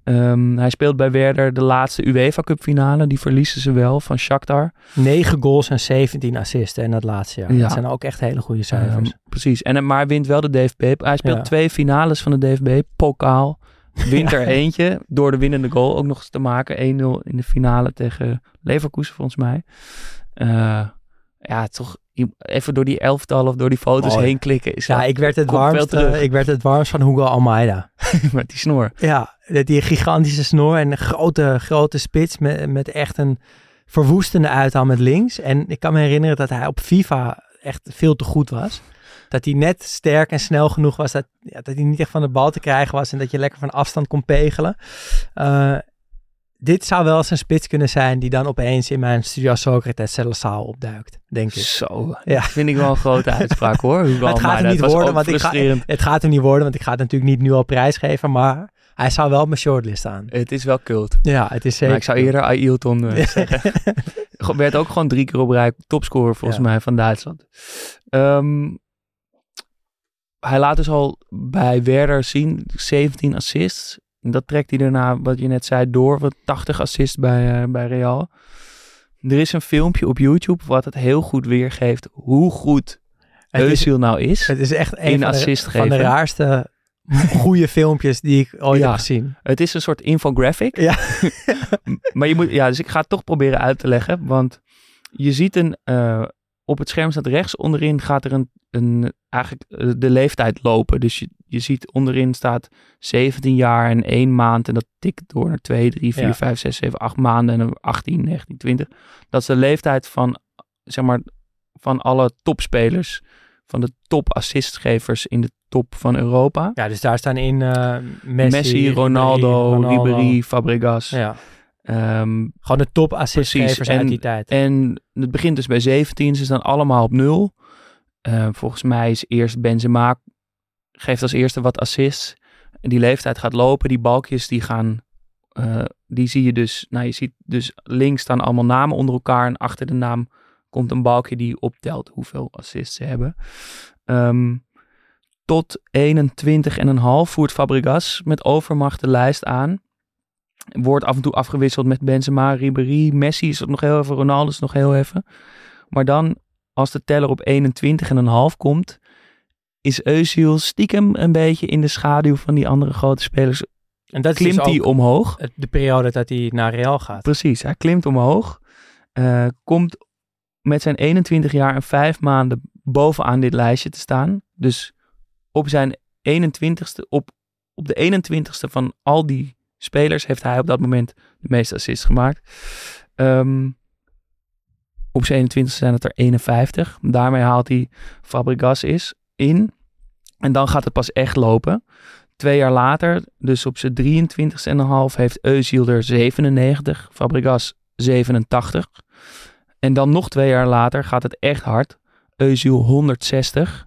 Ehm, hij speelt bij Werder de laatste UEFA Cup finale. Die verliezen ze wel van Shakhtar. 9 goals en 17 assists in dat laatste jaar. Ja. Dat zijn ook echt hele goede cijfers. Ehm, precies. En, maar hij wint wel de DFB. Hij speelt Ja. twee finales van de DFB. Pokaal. Wint er eentje door de winnende goal ook nog eens te maken. 1-0 in de finale tegen Leverkusen volgens mij. Eh, ja, toch even door die elftal of door die foto's Mooi. heen klikken. Is ja, ik werd, het warmst, terug. ik werd het warmst van Hugo Almeida. met die snor. Ja, die gigantische snor en een grote, grote spits met, met echt een verwoestende uithaal met links. En ik kan me herinneren dat hij op FIFA echt veel te goed was. Dat hij net sterk en snel genoeg was dat, ja, dat hij niet echt van de bal te krijgen was en dat je lekker van afstand kon pegelen. Eh, dit zou wel eens een spits kunnen zijn die dan opeens in mijn Studio Socrates zaal opduikt, denk ik. Zo, Ja. vind ik wel een grote uitspraak hoor. Hugo het gaat hem niet worden, want ik ga, het gaat hem niet worden, want ik ga het natuurlijk niet nu al prijsgeven, maar hij zou wel op mijn shortlist staan. Het is wel cult. Ja, het is zeker. Maar ik zou eerder Ailton eh, zeggen. Werd ook gewoon drie keer op rij topscorer volgens Ja. mij van Duitsland. Ehm, hij laat dus al bij Werder zien 17 assists. En Dat trekt hij daarna, wat je net zei, door. Wat 80 assists bij, eh, bij Real. Er is een filmpje op YouTube wat het heel goed weergeeft hoe goed Özil nou is. het is echt een van de, van de raarste goede filmpjes die ik ooit Ja. heb gezien. Het is een soort infographic. Ja. maar je moet, ja, dus ik ga het toch proberen uit te leggen. Want je ziet een, eh, op het scherm staat rechts onderin gaat er een, een eigenlijk eh, de leeftijd lopen. Dus je, je ziet onderin staat 17 jaar en 1 maand. En dat tikt door naar 2, 3, 4, Ja. 5, 6, 7, 8 maanden. En dan 18, 19, 20. Dat is de leeftijd van, zeg maar, van alle topspelers. Van de top assistgevers in de top van Europa. Ja, dus daar staan in eh, Messi, Messi, Ronaldo, Ronaldo. Ribéry, Fabregas. Ja, Ehm, gewoon de top assistgevers uit en- die tijd. en het begint dus bij 17. Ze staan allemaal op nul. Eh, volgens mij is eerst Benzema geeft als eerste wat assists. Die leeftijd gaat lopen. Die balkjes die gaan, eh, die zie je dus. Nou, je ziet dus links staan allemaal namen onder elkaar. En achter de naam komt een balkje die optelt hoeveel assists ze hebben. Ehm, tot 21,5 voert Fabregas met overmacht de lijst aan. Wordt af en toe afgewisseld met Benzema, Ribéry, Messi is het nog heel even, Ronaldo is het nog heel even. Maar dan, als de teller op 21,5 komt, is Özil stiekem een beetje in de schaduw van die andere grote spelers. en dat Klimt dus hij ook omhoog. de periode dat hij naar Real gaat. Precies, hij klimt omhoog. eh, komt met zijn 21 jaar en 5 maanden bovenaan dit lijstje te staan. Dus op zijn 21ste, op, op de 21ste van al die spelers heeft hij op dat moment de meeste assists gemaakt. Ehm, op zijn 21ste zijn het er 51. Daarmee haalt hij Fabregas is in. En dan gaat het pas echt lopen. Twee jaar later, dus op zijn 23ste en een half, heeft Özil er 97, Fabregas 87. En dan nog twee jaar later gaat het echt hard. Özil 160,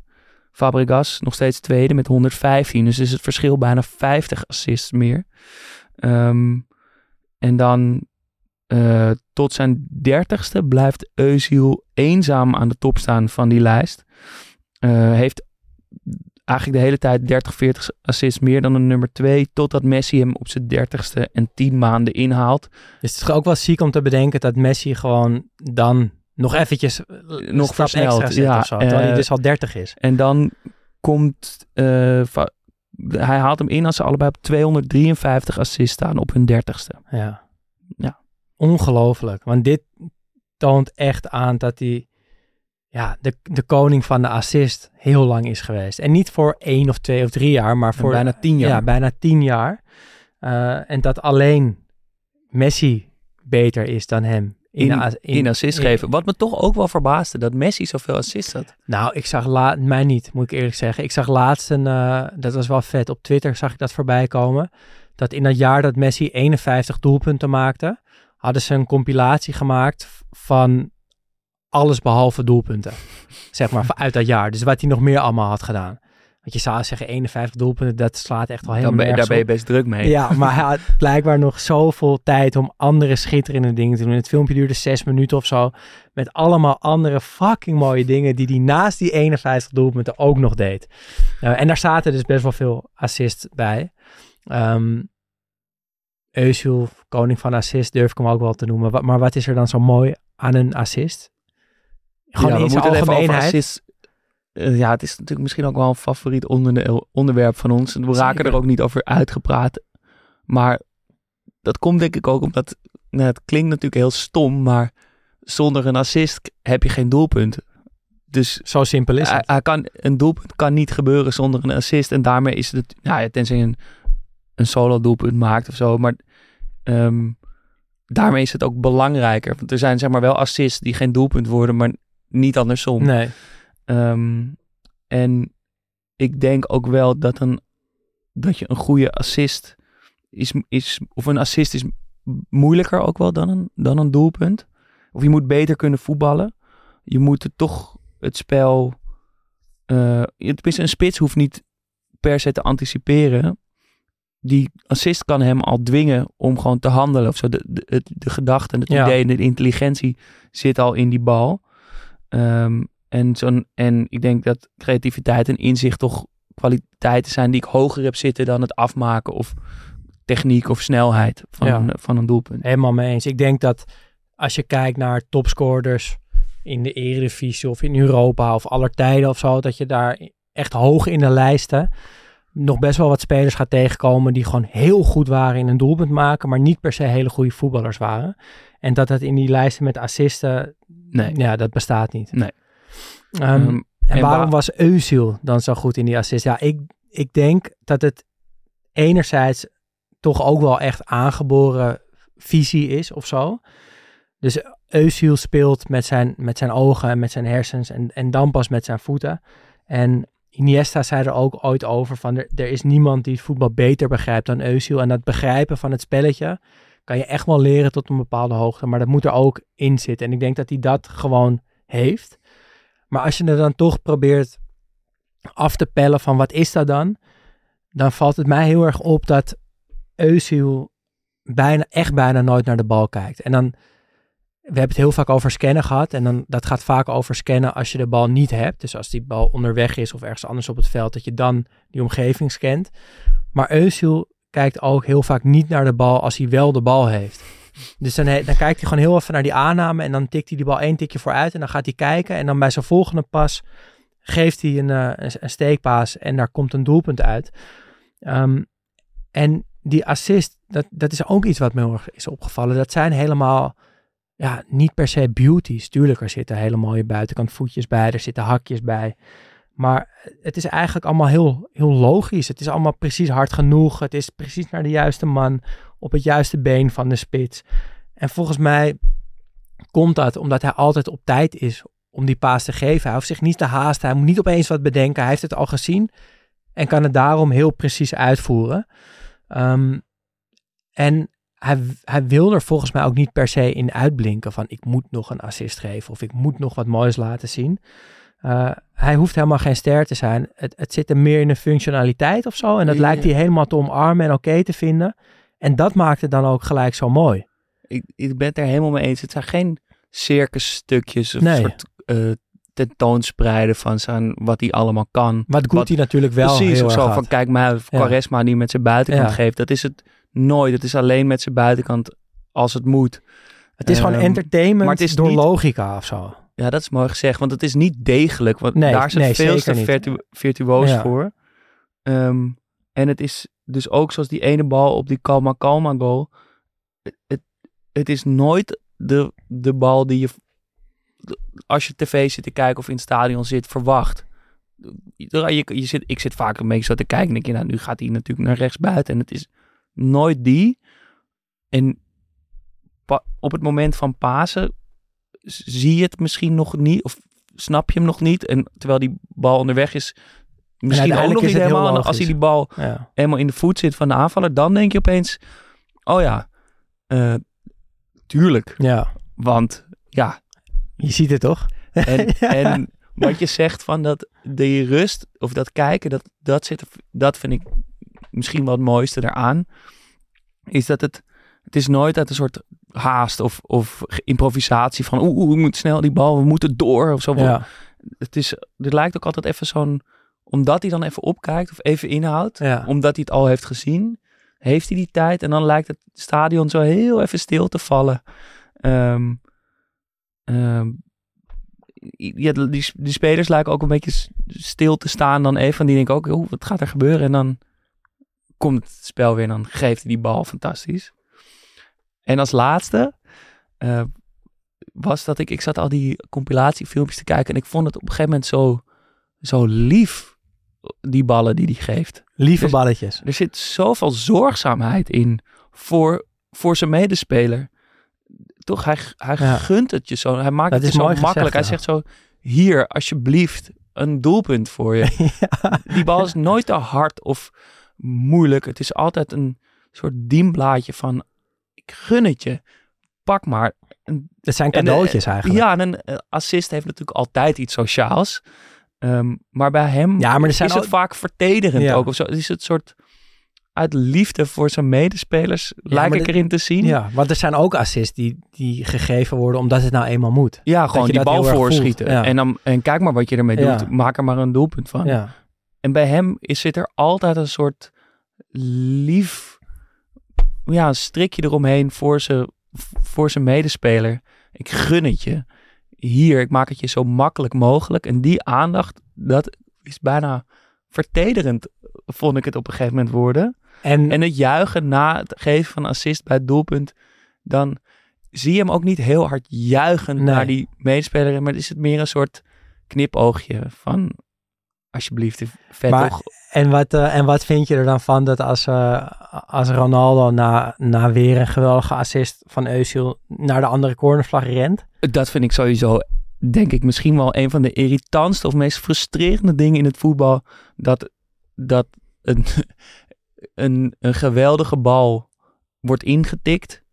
Fabregas nog steeds tweede met 115. Dus is het verschil bijna 50 assists meer. Ehm, en dan eh, tot zijn dertigste blijft Özil eenzaam aan de top staan van die lijst. Eh, heeft eigenlijk de hele tijd 30, 40 assists meer dan de nummer 2. Totdat Messi hem op zijn 30ste en 10 maanden inhaalt. Dus het is ook wel ziek om te bedenken dat Messi gewoon dan nog eventjes een nog versneld, ja, zo. Terwijl hij eh, dus al 30 is. En dan komt. eh, Va- hij haalt hem in als ze allebei op 253 assists staan op hun 30ste. Ja. Ja. Ongelooflijk. Want dit toont echt aan dat hij ja, de, de koning van de assist heel lang is geweest. En niet voor één of twee of drie jaar, maar voor bijna 10 jaar. Ja, bijna tien jaar. Eh, en dat alleen Messi beter is dan hem in, de as- in, assists geven. Wat me toch ook wel verbaasde, dat Messi zoveel assists had. Nou, ik zag la mij niet, moet ik eerlijk zeggen. Ik zag laatst een, eh, dat was wel vet, op Twitter zag ik dat voorbij komen. Dat in dat jaar dat Messi 51 doelpunten maakte, hadden ze een compilatie gemaakt van alles behalve doelpunten. zeg maar, uit dat jaar. Dus wat hij nog meer allemaal had gedaan. Want je zou zeggen 51 doelpunten, dat slaat echt wel Dan helemaal ben, daar ben je best druk mee. Ja, maar hij had blijkbaar nog zoveel tijd om andere schitterende dingen te doen. Het filmpje duurde zes minuten of zo. Met allemaal andere fucking mooie dingen die hij naast die 51 doelpunten ook nog deed. Eh, en daar zaten dus best wel veel assists bij. Özil, koning van assist, durf ik hem ook wel te noemen. Maar wat is er dan zo mooi aan een assist? Gewoon Ja, we moeten het even over algemeenheid. Eh, ja, het is natuurlijk misschien ook wel een favoriet onder, onderwerp van ons. We raken er ook niet over uitgepraat. Maar dat komt denk ik ook omdat... Nou, het klinkt natuurlijk heel stom, maar zonder een assist heb je geen doelpunt. Dus Zo simpel is hij, het. hij kan, een doelpunt kan niet gebeuren zonder een assist. En daarmee is het, nou ja, tenzij een, een solo doelpunt maakt of zo. Maar ehm, daarmee is het ook belangrijker. Want er zijn zeg maar wel assists die geen doelpunt worden, maar niet andersom. Nee. Ehm, en ik denk ook wel dat, een, dat je een goede assist is, is, of een assist is moeilijker ook wel dan een, dan een doelpunt. Of je moet beter kunnen voetballen. Je moet het toch het spel, eh tenminste een spits hoeft niet per se te anticiperen. Die assist kan hem al dwingen om gewoon te handelen. Of zo. De, de, het- de gedachte en het Ja. idee en de intelligentie zit al in die bal. Ehm, en, zo'n, en ik denk dat creativiteit en inzicht toch kwaliteiten zijn die ik hoger heb zitten dan het afmaken of techniek of snelheid van, Ja. een, van een doelpunt. Helemaal mee eens. Ik denk dat als je kijkt naar topscorers in de Eredivisie of in Europa of aller tijden of zo, dat je daar echt hoog in de lijsten nog best wel wat spelers gaat tegenkomen die gewoon heel goed waren in een doelpunt maken, maar niet per se hele goede voetballers waren. En dat dat in die lijsten met assisten, Nee. ja, dat bestaat niet. Nee. Ehm, Ehm, en, en waarom waar- was Eusiel dan zo goed in die assist? Ja, ik, ik denk dat het enerzijds toch ook wel echt aangeboren visie is of zo. Dus Eusiel speelt met zijn, met zijn ogen en met zijn hersens en, en dan pas met zijn voeten. En Iniesta zei er ook ooit over van er, er is niemand die het voetbal beter begrijpt dan Eusiel. En dat begrijpen van het spelletje kan je echt wel leren tot een bepaalde hoogte. Maar dat moet er ook in zitten. En ik denk dat hij dat gewoon heeft. Maar als je er dan toch probeert af te pellen van wat is dat dan? Dan valt het mij heel erg op dat Eusiel bijna, echt bijna nooit naar de bal kijkt. En dan, we hebben het heel vaak over scannen gehad. En dan, dat gaat vaak over scannen als je de bal niet hebt. Dus als die bal onderweg is of ergens anders op het veld, dat je dan die omgeving scant. Maar Eusiel kijkt ook heel vaak niet naar de bal als hij wel de bal heeft. Dus dan, dan kijkt hij gewoon heel even naar die aanname en dan tikt hij die bal één tikje vooruit en dan gaat hij kijken. En dan bij zijn volgende pas geeft hij een, eh, een, een steekpaas en daar komt een doelpunt uit. Ehm, en die assist, dat, dat is ook iets wat me heel erg is opgevallen. Dat zijn helemaal, ja, niet per se beauties. Tuurlijk, er zitten hele mooie buitenkant voetjes bij, er zitten hakjes bij. Maar het is eigenlijk allemaal heel, heel logisch. Het is allemaal precies hard genoeg. Het is precies naar de juiste man op het juiste been van de spits. En volgens mij komt dat omdat hij altijd op tijd is om die paas te geven. Hij hoeft zich niet te haasten. Hij moet niet opeens wat bedenken. Hij heeft het al gezien en kan het daarom heel precies uitvoeren. Ehm, en hij, hij wil er volgens mij ook niet per se in uitblinken van ik moet nog een assist geven of ik moet nog wat moois laten zien. Uh, hij hoeft helemaal geen ster te zijn. Het, het zit er meer in de functionaliteit of zo. En dat Ja. lijkt hij helemaal te omarmen en oké te vinden. En dat maakt het dan ook gelijk zo mooi. Ik, ik ben het er helemaal mee eens. Het zijn geen circusstukjes of Nee. soort eh, tentoonspreiden van zijn, wat hij allemaal kan. Wat Guti natuurlijk wel Precies, heel of zo had. van kijk Ja. Quaresma die met zijn buitenkant Ja. geeft. Dat is het nooit. Het is alleen met zijn buitenkant als het moet. Het is gewoon Ehm, entertainment maar het is door niet- logica of zo. Ja, dat is mooi gezegd, want het is niet degelijk. Want Nee, daar het nee, veel te virtu- virtuoos Ja. voor. Ehm, en het is dus ook zoals die ene bal op die Kalma Kalma goal. Het, het, is nooit de, de bal die je, als je tv zit te kijken of in het stadion zit, verwacht. Je, je, je zit, ik zit vaak een beetje zo te kijken en denk je, nou, nu gaat hij natuurlijk naar rechts buiten. En het is nooit die. En op het moment van Pasen zie je het misschien nog niet, of snap je hem nog niet. En terwijl die bal onderweg is, misschien ook nog is niet helemaal. Als hij die bal Ja. helemaal in de voet zit van de aanvaller, dan denk je opeens, oh ja, eh, tuurlijk. ja, Want ja, je ziet het toch? en, Ja. en wat je zegt van dat de rust of dat kijken, dat, dat, zit dat vind ik misschien wel het mooiste daaraan. Is dat het, het is nooit uit een soort haast of, of improvisatie van oeh, oeh, we moeten snel die bal, we moeten door of zo. Ja, Het, is, het lijkt ook altijd even zo'n, omdat hij dan even opkijkt of even inhoudt, ja. omdat hij het al heeft gezien, heeft hij die tijd en dan lijkt het stadion zo heel even stil te vallen. Ehm, ja, die, die spelers lijken ook een beetje stil te staan dan even. Die denken ook, "Oeh, wat gaat er gebeuren? En dan komt het spel weer en dan geeft hij die bal fantastisch. En als laatste eh, was dat ik, ik zat al die compilatiefilmpjes te kijken en ik vond het op een gegeven moment zo, zo lief, die ballen die hij geeft. Lieve Dus- balletjes. Er zit zoveel zorgzaamheid in voor, voor zijn medespeler. Toch, hij, hij Ja. gunt het je zo. Hij maakt Dat het zo makkelijk. gezegd, hij zegt zo, hier, alsjeblieft, een doelpunt voor je. Die bal is nooit te hard of moeilijk. Het is altijd een soort dienblaadje van, ik gun het je. Pak maar. Dat zijn En, eh, cadeautjes eigenlijk. Ja, en een eh, assist heeft natuurlijk altijd iets sociaals. Ehm, maar bij hem Ja, maar er zijn is het vaak vertederend Ja. ook. Of zo. Het is het soort uit liefde voor zijn medespelers. lijkt maar ik erin te zien. Ja, want er zijn ook assists die, die gegeven worden omdat het nou eenmaal moet. Ja, gewoon die bal voorschieten. Ja. En, dan, en kijk maar wat je ermee Ja. doet. Maak er maar een doelpunt van. Ja, En bij hem is, zit er altijd een soort lief ja, een strikje eromheen voor zijn, voor zijn medespeler. Ik gun het je. Hier, ik maak het je zo makkelijk mogelijk. En die aandacht, dat is bijna vertederend, vond ik het op een gegeven moment worden. en, En het juichen na het geven van assist bij het doelpunt, dan zie je hem ook niet heel hard juichen Nee. naar die medespeler. Maar is het meer een soort knipoogje van, alsjeblieft, vet Maar- toch? en, wat, eh, en wat vind je er dan van dat als, eh, als Ronaldo na, na weer een geweldige assist van Özil naar de andere cornervlag rent? Dat vind ik sowieso, denk ik, misschien wel een van de irritantste of meest frustrerende dingen in het voetbal. Dat, dat een, een, een geweldige bal wordt ingetikt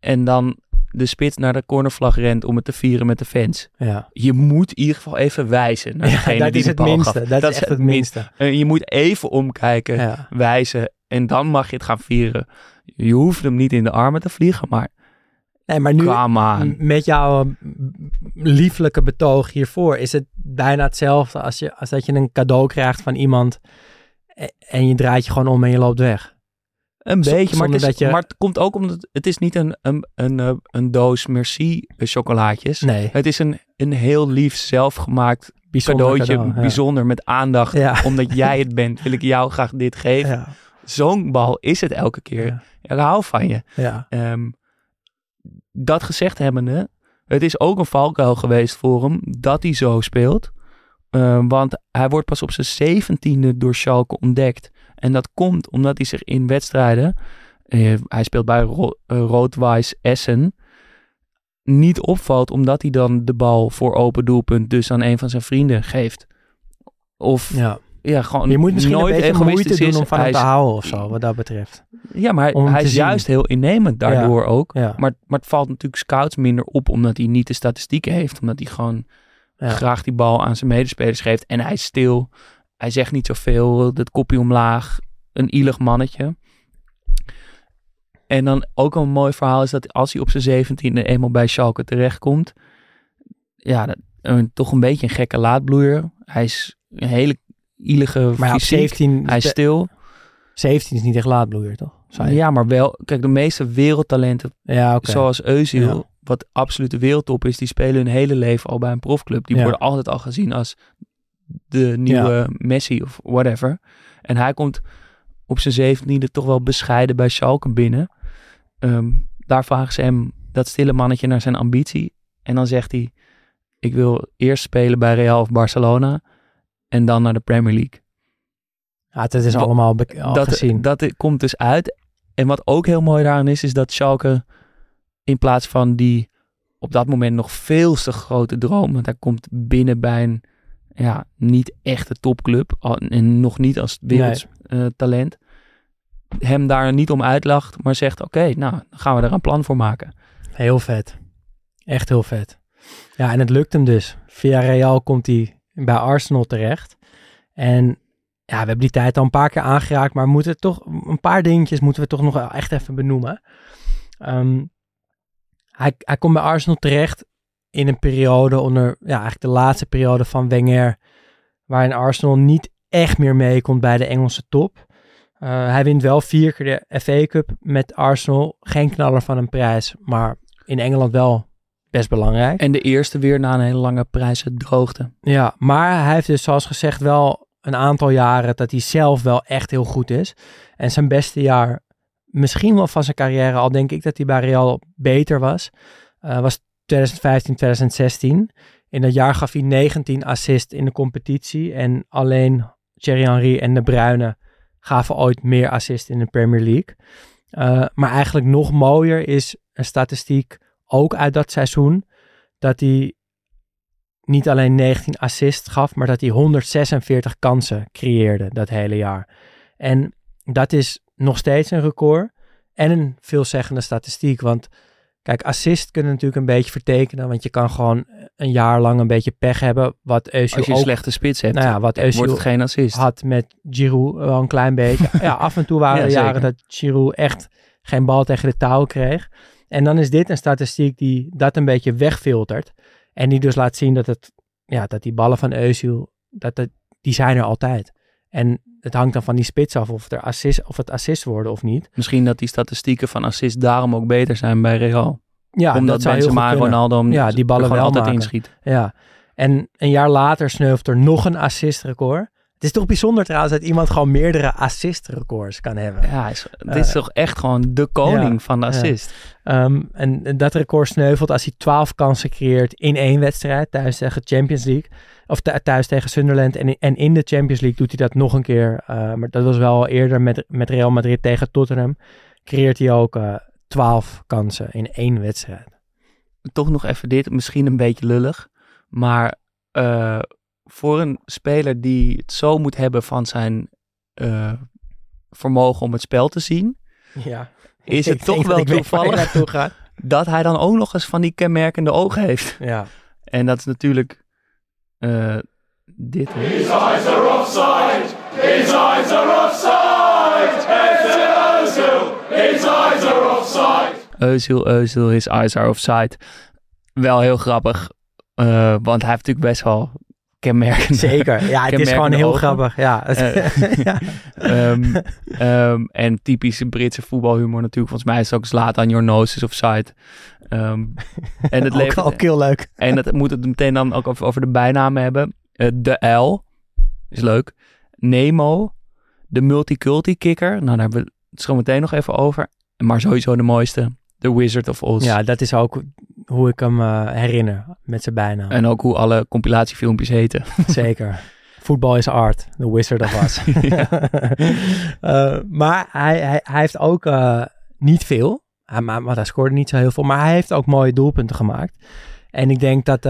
en dan de spits naar de cornervlag rent om het te vieren met de fans. Ja, Je moet in ieder geval even wijzen naar ja degene dat die is de het minste. Dat, is echt het minste. Je moet even omkijken, Ja. wijzen en dan mag je het gaan vieren. Je hoeft hem niet in de armen te vliegen, maar Nee, maar nu met jouw lieflijke betoog hiervoor is het bijna hetzelfde als, je, als dat je een cadeau krijgt van iemand e- en je draait je gewoon om en je loopt weg. Een Z- beetje, maar het, is, je- maar het komt ook omdat het, is niet een, een, een, eh, een doos Merci eh, chocolaatjes. Nee, Het is een, een heel lief zelfgemaakt bijzonder cadeautje, cadeau, ja. bijzonder met aandacht. Ja. Omdat jij het bent, wil ik jou graag dit geven. Ja, Zo'n bal is het elke keer. Ik hou van je. ja. Ehm, dat gezegd hebbende, het is ook een valkuil geweest voor hem dat hij zo speelt. Ehm, want hij wordt pas op zijn zeventiende door Schalke ontdekt. En dat komt omdat hij zich in wedstrijden, eh, hij speelt bij Ro Rood-Wijs Essen, niet opvalt omdat hij dan de bal voor open doelpunt dus aan een van zijn vrienden geeft. Of ja, ja. gewoon Je moet misschien nooit een beetje moeite doen is. om van hem te houden of zo, wat dat betreft. Ja, maar hij is zien. juist heel innemend daardoor ook. Ja, Maar, maar het valt natuurlijk scouts minder op omdat hij niet de statistieken heeft. Omdat hij gewoon Ja. graag die bal aan zijn medespelers geeft. En hij is stil. Hij zegt niet zoveel. Dat kopje omlaag. Een ielig mannetje. En dan ook een mooi verhaal is dat als hij op zijn zeventiende eenmaal bij Schalke terechtkomt. Ja, dat, een, toch een beetje een gekke laadbloeier. Hij is een hele ielige maar fysiek. 17, Hij is stil. 17 is niet echt laadbloeier, toch? Ja, maar wel. Kijk, de meeste wereldtalenten ja oké. Zoals Özil, Ja. wat absoluut de wereldtop is, die spelen hun hele leven al bij een profclub. Die Ja. worden altijd al gezien als de nieuwe Messi of whatever. En hij komt op zijn zeventiende toch wel bescheiden bij Schalke binnen. Ehm, daar vragen ze hem dat stille mannetje naar zijn ambitie. En dan zegt hij, ik wil eerst spelen bij Real of Barcelona en dan naar de Premier League. Ja, het is allemaal al dat, gezien. dat komt dus uit. En wat ook heel mooi daaraan is, is dat Schalke In plaats van die op dat moment nog veel te grote droom. Want hij komt binnen bij een ja, niet echte topclub. al- En nog niet als wereldtalent. Hem daar niet om uitlacht, maar zegt: Oké, nou, dan gaan we er een plan voor maken. Heel vet. Echt heel vet. Ja, en het lukt hem dus. Via Real komt hij bij Arsenal terecht. En ja, we hebben die tijd al een paar keer aangeraakt, maar moeten toch een paar dingetjes moeten we toch nog echt even benoemen. Ehm, hij, hij komt bij Arsenal terecht in een periode onder, ja, eigenlijk de laatste periode van Wenger, waarin Arsenal niet echt meer meekomt bij de Engelse top. Uh, hij wint wel vier keer de FA Cup met Arsenal. Geen knaller van een prijs, maar in Engeland wel best belangrijk. En de eerste weer na een hele lange prijzendroogte. Ja, maar hij heeft dus zoals gezegd wel een aantal jaren dat hij zelf wel echt heel goed is. En zijn beste jaar, misschien wel van zijn carrière, al denk ik dat hij bij Real beter was, uh, was 2015, 2016. In dat jaar gaf hij 19 assists in de competitie en alleen Thierry Henry en De Bruyne gaven ooit meer assist in de Premier League. Uh, maar eigenlijk nog mooier is een statistiek ook uit dat seizoen. Dat hij niet alleen 19 assists gaf, maar dat hij 146 kansen creëerde dat hele jaar. En dat is nog steeds een record en een veelzeggende statistiek. Want kijk, assist kunnen natuurlijk een beetje vertekenen, want je kan gewoon een jaar lang een beetje pech hebben. Wat Özil Als je ook, slechte spits hebt, nou ja, wat wordt het Özil geen assist. had met Giroud wel een klein beetje. ja, af en toe waren Ja, er jaren zeker. dat Giroud echt geen bal tegen de touw kreeg. En dan is dit een statistiek die dat een beetje wegfiltert. En die dus laat zien dat, het, ja, dat die ballen van Özil, dat het, die zijn er altijd. En het hangt dan van die spits af of, er assist, of het assist worden of niet. Misschien dat die statistieken van assist daarom ook beter zijn bij Real. Ja, Omdat dat zou heel Benzema goed en kunnen. Ronaldo Ja, die ballen wel altijd maken. inschieten. Ja, en een jaar later sneuvelt er nog een assistrecord. Het is toch bijzonder trouwens dat iemand gewoon meerdere assistrecords kan hebben. Ja, is, dit is Eh, toch echt gewoon de koning ja, van de ja. assist. Ehm, en dat record sneuvelt als hij 12 kansen creëert in één wedstrijd thuis tegen Champions League. Of thu- thuis tegen Sunderland. En, in- en in de Champions League doet hij dat nog een keer. eh, maar dat was wel al eerder met, met Real Madrid tegen Tottenham. Creëert hij ook eh 12 kansen in één wedstrijd. Toch nog even dit, misschien een beetje lullig. Maar voor een speler die het zo moet hebben van zijn eh, vermogen om het spel te zien, Ja. is Ik het toch wel toevallig dat hij dan ook nog eens van die kenmerkende ogen heeft. Ja. En dat is natuurlijk eh, dit. hoor. Özil, Özil, his eyes are offside. Wel heel grappig, eh, want hij heeft natuurlijk best wel kenmerkende... Zeker. Ja, het is gewoon heel ogen. grappig. Ja. Eh, ja. Ehm, ehm, en typische Britse voetbalhumor natuurlijk. Volgens mij is het ook Zlatan, your nose is offside. Ehm, en het ook, levert, ook heel leuk. en dat moet het meteen dan ook over, over de bijnamen hebben. Eh, de L is leuk. Nemo, de multiculti kicker. Nou, daar hebben we het zo meteen nog even over. Maar sowieso de mooiste. The Wizard of Oz. Ja, dat is ook hoe ik hem eh, herinner met zijn bijnaam. En ook hoe alle compilatiefilmpjes heten. Zeker. Voetbal is art. The Wizard of Oz. Eh, maar hij, hij, hij heeft ook eh, niet veel. Hij, maar, want hij scoorde niet zo heel veel. Maar hij heeft ook mooie doelpunten gemaakt. En ik denk dat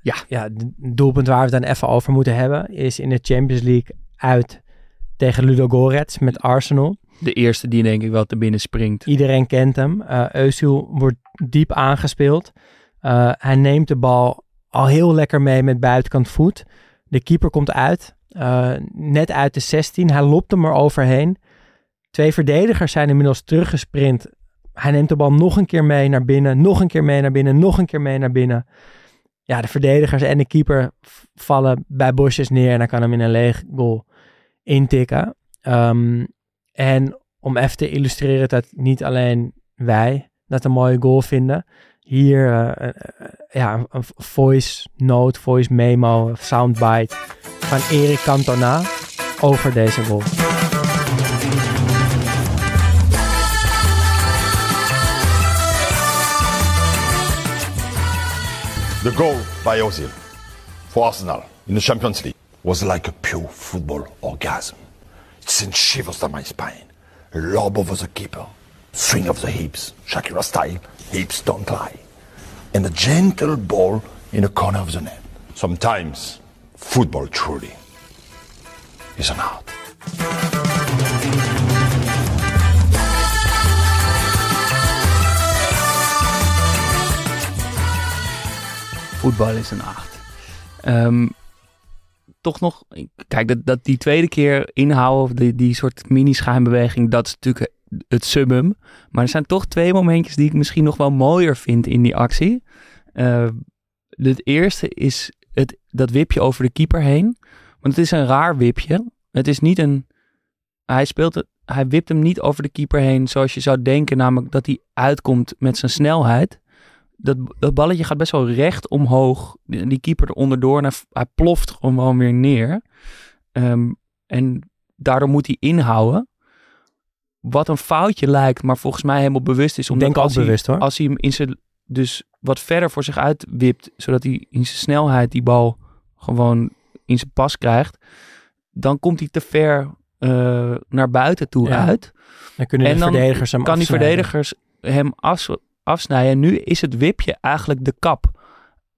Ja. ja, het doelpunt waar we het dan even over moeten hebben... is in de Champions League uit tegen Ludo Gorets met Arsenal. De eerste die denk ik wel te binnen springt. Iedereen kent hem. Özil wordt diep aangespeeld. Eh, hij neemt de bal al heel lekker mee met buitenkant voet. De keeper komt uit. eh, net uit de 16. Hij lopt hem er overheen. Twee verdedigers zijn inmiddels teruggesprint. Hij neemt de bal nog een keer mee naar binnen. Nog een keer mee naar binnen. Nog een keer mee naar binnen. Ja, de verdedigers en de keeper vallen bij bosjes neer. En hij kan hem in een leeg goal intikken. Ehm, en om even te illustreren dat niet alleen wij dat een mooie goal vinden. Hier eh, eh, ja, een voice note, voice memo, soundbite van Erik Cantona over deze goal. The goal by Ozil for Arsenal in the Champions League was like a pure football orgasm. Sent shivers down my spine. Lob over the keeper. swing of the hips, Shakira style, hips don't lie, and a gentle ball in the corner of the net. Sometimes football truly is an art. Voetbal is een acht. Ehm, um, toch nog, kijk, dat, dat die tweede keer inhouden, die, die soort mini-schijnbeweging, dat is natuurlijk het summum. Maar er zijn toch twee momentjes die ik misschien nog wel mooier vind in die actie. Uh, het eerste is het, dat wipje over de keeper heen. Want het is een raar wipje. Het is niet een. Hij speelt het. Hij wipt hem niet over de keeper heen zoals je zou denken, namelijk dat hij uitkomt met zijn snelheid. Dat, dat balletje gaat best wel recht omhoog. Die, die keeper er onderdoor en hij, hij ploft gewoon weer neer. Um, en daardoor moet hij inhouden. Wat een foutje lijkt, maar volgens mij helemaal bewust is. Omdat Denk ook bewust hoor. Als hij hem in zijn, dus wat verder voor zich uit wipt, zodat hij in zijn snelheid die bal gewoon in zijn pas krijgt, dan komt hij te ver uh, naar buiten toe ja. uit. Dan kunnen de en dan verdedigers hem kan die verdedigers hem af, afsnijden. Nu is het wipje eigenlijk de kap.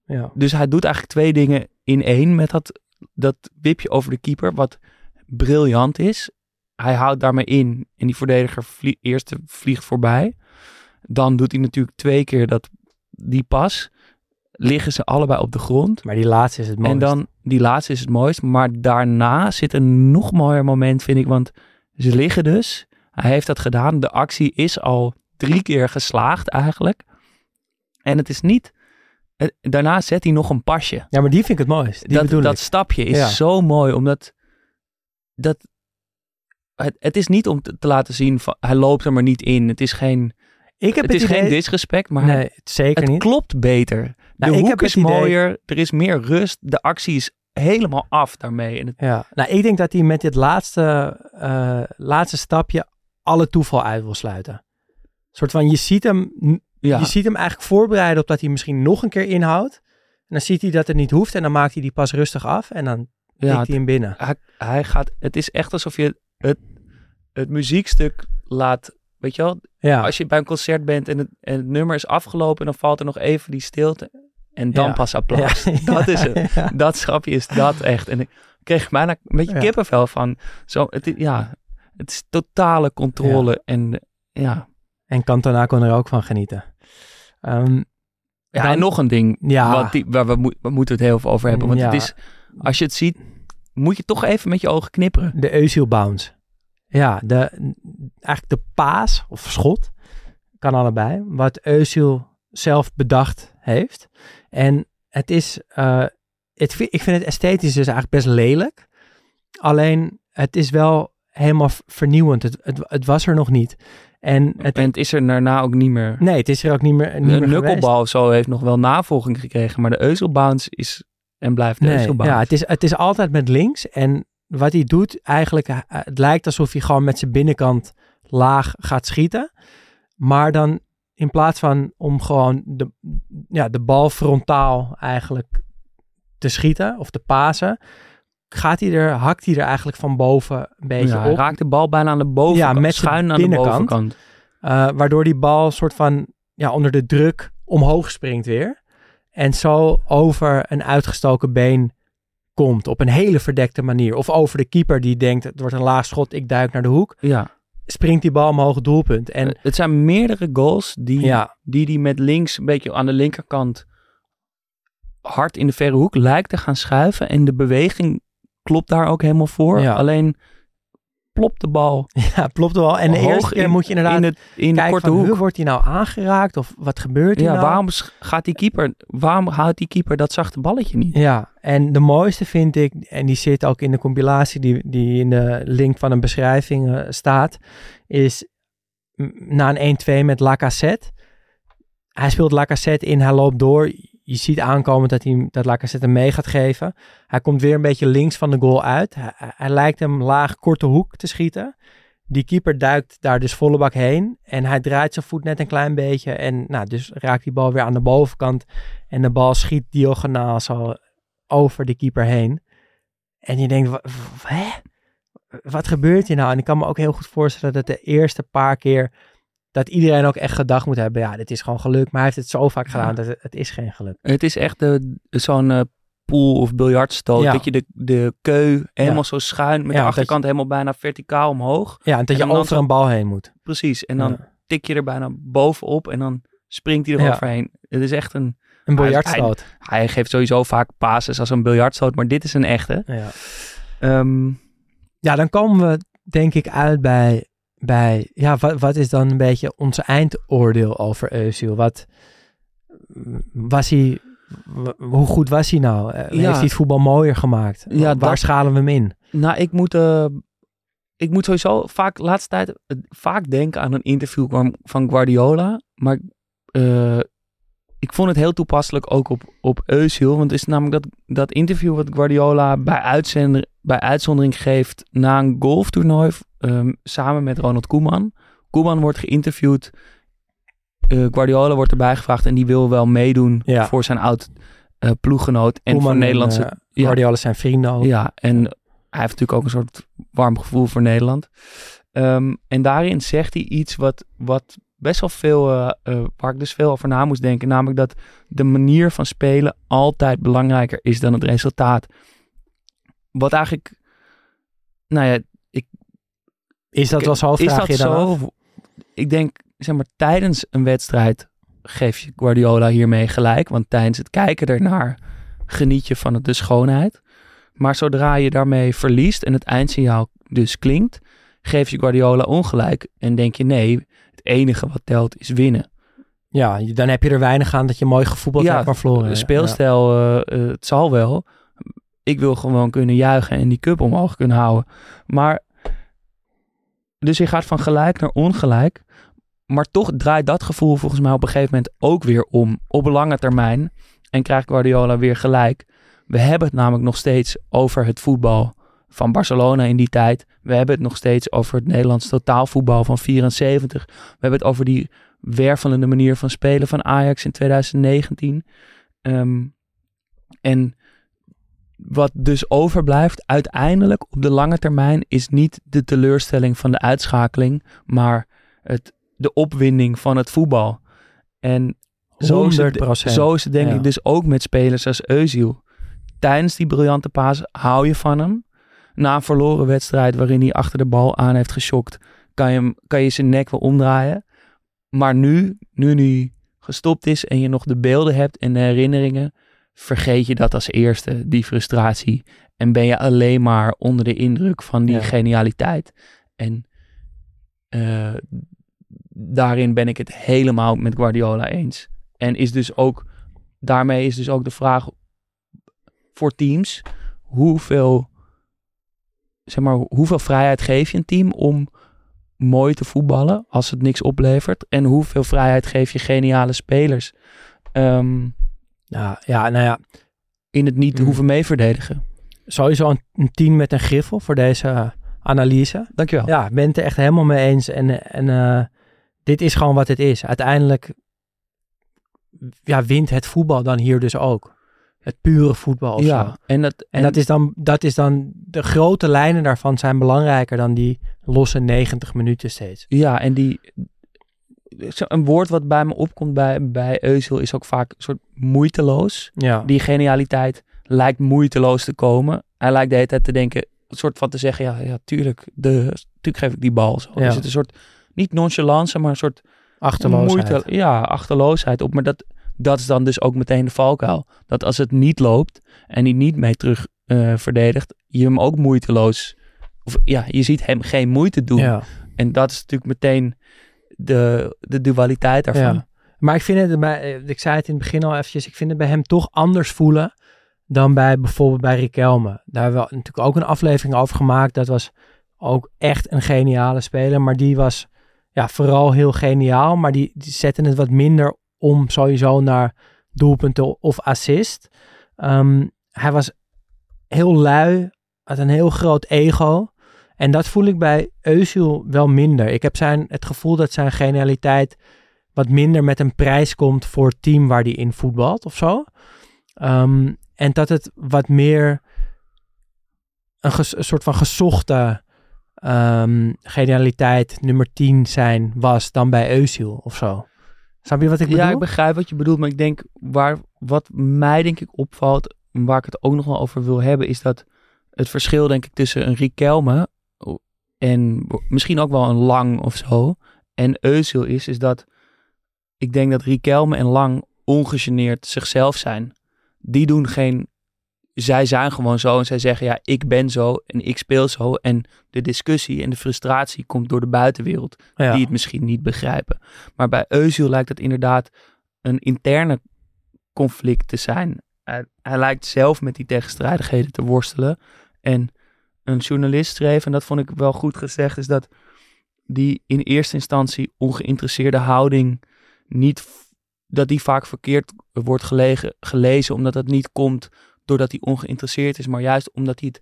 Ja. Dus hij doet eigenlijk twee dingen in één met dat, dat wipje over de keeper, wat briljant is. Hij houdt daarmee in en die verdediger vlie eerst vliegt voorbij. Dan doet hij natuurlijk twee keer dat, die pas. Liggen ze allebei op de grond. Maar die laatste is het mooist. En dan, die laatste is het mooist. Maar daarna zit een nog mooier moment, vind ik. Want ze liggen dus. Hij heeft dat gedaan. De actie is al drie keer geslaagd eigenlijk. En het is niet... Het, daarna zet hij nog een pasje. Ja, maar die vind ik het mooist. Die dat, dat stapje is Ja. zo mooi, omdat... Dat, het, het is niet om te, te laten zien, van, hij loopt er maar niet in. Het is geen, Ik heb het is idee... geen disrespect, maar Nee, zeker het niet. klopt beter. De Nou, ik hoek heb is het idee- mooier, er is meer rust, de actie is helemaal af daarmee. En het, Ja, nou, ik denk dat hij met dit laatste, eh, laatste stapje alle toeval uit wil sluiten. Soort van, je ziet hem, ja, je ziet hem eigenlijk voorbereiden op dat hij misschien nog een keer inhoudt. En dan ziet hij dat het niet hoeft en dan maakt hij die pas rustig af en dan ja, hij hem binnen. hij, hij gaat, het is echt alsof je het, het muziekstuk laat, weet je wel, Ja, als je bij een concert bent en het, en het nummer is afgelopen, dan valt er nog even die stilte en dan Ja. pas applaus. Ja, Dat is het. ja. Dat schapje is dat echt. En ik kreeg bijna een beetje kippenvel van. Zo, het, is- ja, het is totale controle. En ja. En Cantona kon er ook van genieten. Ehm, ja Dan- en nog een ding ja, wat die, waar we, moet- we moeten het heel veel over hebben. Want Ja. het is, als je het ziet, moet je toch even met je ogen knipperen. de Eusiel bounce. Ja, de, eigenlijk de paas of schot, kan allebei, wat Eusiel zelf bedacht heeft. En het is, eh, het, ik vind het esthetisch dus eigenlijk best lelijk. Alleen, het is wel helemaal vernieuwend. Het, het, het was er nog niet. En het, en het is er daarna ook niet meer. nee, het is er ook niet meer, niet de knucklebal zo heeft nog wel navolging gekregen. Maar de Euselbounce is en blijft de Nee, ja, het is, het is altijd met links. En wat hij doet, eigenlijk, eh, het lijkt alsof hij gewoon met zijn binnenkant laag gaat schieten. Maar dan in plaats van om gewoon de, ja, de bal frontaal eigenlijk te schieten of te pasen, gaat hij er, hakt hij er eigenlijk van boven een beetje ja, hij op. raakt de bal bijna aan de bovenkant. Ja, met schuin aan de bovenkant. Eh, waardoor die bal soort van ja, onder de druk omhoog springt weer. En zo over een uitgestoken been komt op een hele verdekte manier. Of over de keeper die denkt, het wordt een laag schot, ik duik naar de hoek. Ja. Springt die bal omhoog doelpunt. En En het zijn meerdere goals die, ja, die die met links een beetje aan de linkerkant hard in de verre hoek lijkt te gaan schuiven. En de beweging klopt daar ook helemaal voor. Ja. Alleen plopt de bal ja, klopt wel. En de eerste keer in- moet je inderdaad in, het, in de korte van, hoek. huh, wordt hij nou aangeraakt? Of wat gebeurt hier Ja, nou? waarom gaat die keeper, waarom houdt die keeper dat zachte balletje niet? Ja, en de mooiste vind ik, en die zit ook in de compilatie die, die in de link van een beschrijving eh, staat, is na een 1-2 met Lacazette. Hij speelt Lacazette in, hij loopt door. Je ziet aankomen dat, hij, dat Lacazette mee gaat geven. Hij komt weer een beetje links van de goal uit. Hij, lijkt hem laag korte hoek te schieten. Die keeper duikt daar dus volle bak heen. En hij draait zijn voet net een klein beetje. En nou, dus raakt die bal weer aan de bovenkant. En de bal schiet diagonaal zo over de keeper heen. En je denkt? Wat gebeurt hier nou? En ik kan me ook heel goed voorstellen dat de eerste paar keer dat iedereen ook echt gedacht moet hebben, ja, dit is gewoon geluk. Maar hij heeft het zo vaak gedaan dat het, het is geen geluk. Het is echt zo'n eh, pool of biljartstoot. Ja. Dat je de, de keu helemaal Ja. zo schuin met de achterkant helemaal bijna verticaal omhoog. Ja, en dat En je over een bal heen moet. Precies. En dan tik je er bijna bovenop en dan springt hij eroverheen. Het is echt een... Een biljartstoot. Hij geeft sowieso vaak passes als een biljartstoot, maar dit is een echte. Ja. Ehm, ja, dan komen we denk ik uit bij, bij ja, wat, wat is dan een beetje ons eindoordeel over Özil? Wat was hij, hoe goed was hij nou? Eh, Heeft Ja. hij het voetbal mooier gemaakt? Ja, Waar dat- schalen we hem in? Nou, ik moet, eh, ik moet sowieso vaak, laatste tijd, eh, vaak denken aan een interview van, van Guardiola. Maar ik vond het heel toepasselijk ook op, op Özil. Want het is namelijk dat, dat interview wat Guardiola bij, uitzender, bij uitzondering geeft na een golftoernooi ehm, samen met Ronald Koeman. Koeman wordt geïnterviewd. eh, Guardiola wordt erbij gevraagd en die wil wel meedoen Ja. voor zijn oud eh, ploeggenoot. En Koeman voor Nederlandse... eh. Guardiola zijn vrienden ook. Ja, en hij heeft natuurlijk ook een soort warm gevoel voor Nederland. Ehm, en daarin zegt hij iets wat, wat best wel veel, eh, waar ik dus veel over na moest denken. Namelijk dat de manier van spelen altijd belangrijker is dan het resultaat. Wat eigenlijk, nou ja, Is dat wel zo? is dat dan af? zo? Ik denk, zeg maar, tijdens een wedstrijd geef je Guardiola hiermee gelijk. Want tijdens het kijken ernaar geniet je van de schoonheid. Maar zodra je daarmee verliest en het eindsignaal dus klinkt, geef je Guardiola ongelijk. En denk je, nee, het enige wat telt is winnen. Ja, dan heb je er weinig aan dat je mooi gevoetbald Ja, hebt, maar verloren. Speelstijl, eh, eh, het zal wel. Ik wil gewoon kunnen juichen en die cup omhoog kunnen houden. Maar, dus je gaat van gelijk naar ongelijk. Maar toch draait dat gevoel volgens mij op een gegeven moment ook weer om. Op lange termijn. En krijgt Guardiola weer gelijk. We hebben het namelijk nog steeds over het voetbal van Barcelona in die tijd. We hebben het nog steeds over het Nederlands totaalvoetbal van 74. We hebben het over die wervelende manier van spelen van Ajax in 2019. Ehm, en wat dus overblijft uiteindelijk op de lange termijn is niet de teleurstelling van de uitschakeling, maar het, de opwinding van het voetbal. En zo is het, 100%. zo is het denk Ja. ik dus ook met spelers als Özil. Tijdens die briljante paas hou je van hem. Na een verloren wedstrijd waarin hij achter de bal aan heeft geschokt, kan je, hem, kan je zijn nek wel omdraaien. Maar nu, nu hij gestopt is en je nog de beelden hebt en de herinneringen, vergeet je dat als eerste, die frustratie. En ben je alleen maar onder de indruk van die Ja. genialiteit. En eh, daarin ben ik het helemaal met Guardiola eens. En is dus ook, daarmee is dus ook de vraag voor teams, hoeveel, zeg maar, hoeveel vrijheid geef je een team om mooi te voetballen als het niks oplevert? En hoeveel vrijheid geef je geniale spelers ehm, Ja, ja, nou ja, in het niet Mm. hoeven meeverdedigen? sowieso een, een team met een griffel voor deze eh, analyse. Dankjewel. Ja, ik ben het er echt helemaal mee eens. En, en eh, dit is gewoon wat het is. Uiteindelijk ja, wint het voetbal dan hier dus ook. Het pure voetbal zo. ja en, dat, En, dat, is dan, dat is dan, de grote lijnen daarvan zijn belangrijker dan die losse 90 minuten steeds. Ja, en die. Een woord wat bij me opkomt bij, bij Euzel is ook vaak een soort moeiteloos. Ja, Die genialiteit lijkt moeiteloos te komen. Hij lijkt de hele tijd te denken, een soort van te zeggen, ja, ja tuurlijk, de, tuurlijk geef ik die bal. Zo. Ja. Er zit een soort, niet nonchalance, maar een soort achterloosheid. moeite, ja, achterloosheid op. Maar dat, dat is dan dus ook meteen de valkuil. Dat als het niet loopt en hij niet mee terug eh, verdedigt, je hem ook moeiteloos, of ja, je ziet hem geen moeite doen. Ja. En dat is natuurlijk meteen de, de dualiteit daarvan. Maar ik vind het, bij, eh, ik zei het in het begin al eventjes, ik vind het bij hem toch anders voelen dan bij bijvoorbeeld bij Riquelme. Daar hebben we natuurlijk ook een aflevering over gemaakt. Dat was ook echt een geniale speler, maar die was ja, vooral heel geniaal, maar die, die zetten het wat minder om sowieso naar doelpunten of assist. Ehm, hij was heel lui, had een heel groot ego. En dat voel ik bij Özil wel minder. Ik heb zijn, het gevoel dat zijn genialiteit wat minder met een prijs komt voor het team waar hij in voetbalt of zo. Ehm, en dat het wat meer een, ges- een soort van gezochte ehm, genialiteit nummer 10 zijn was dan bij Eusiel of zo. Snap je wat ik bedoel? Ja, ik begrijp wat je bedoelt, maar ik denk waar, wat mij denk ik opvalt, waar ik het ook nog wel over wil hebben, is dat het verschil denk ik tussen een Riquelme en misschien ook wel een Lang of zo en Eusiel is, is dat ik denk dat Riquelme en Lang ongegeneerd zichzelf zijn. Die doen geen, zij zijn gewoon zo en zij zeggen ja, ik ben zo en ik speel zo en de discussie en de frustratie komt door de buitenwereld Ja. die het misschien niet begrijpen. Maar bij Eusiel lijkt het inderdaad een interne conflict te zijn. Hij, hij lijkt zelf met die tegenstrijdigheden te worstelen. En een journalist schreef, en dat vond ik wel goed gezegd, is dat die in eerste instantie ongeïnteresseerde houding niet, dat die vaak verkeerd wordt gelegen, gelezen, omdat het niet komt doordat hij ongeïnteresseerd is, maar juist omdat hij het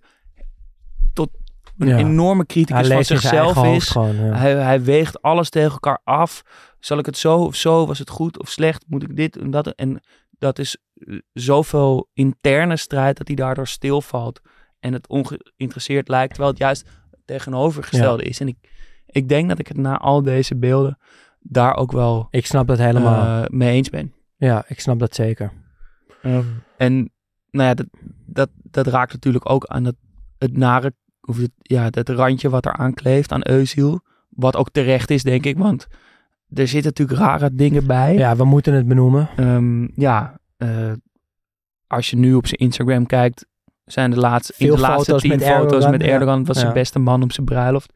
tot een Ja. enorme criticus Hij van zichzelf is. hoofd gewoon, ja. Hij, hij weegt alles tegen elkaar af. Zal ik het zo of zo? Was het goed of slecht? Moet ik dit en dat? En dat is eh, zoveel interne strijd dat hij daardoor stilvalt. En het ongeïnteresseerd lijkt, terwijl het juist tegenovergestelde is. En ik, ik denk dat ik het na al deze beelden daar ook wel Ik snap dat helemaal. eh, mee eens ben. ja, ik snap dat zeker. En nou ja, dat, dat, dat raakt natuurlijk ook aan het, het nare, of het, ja, dat randje wat er aan kleeft aan Eusiel. Wat ook terecht is, denk ik, want er zitten natuurlijk rare dingen bij. Ja, we moeten het benoemen. Ehm, ja eh, als je nu op zijn Instagram kijkt, zijn de laatste, in Veel de laatste foto's tien met foto's Erdogan, met. Erdogan. Was zijn beste man op zijn bruiloft.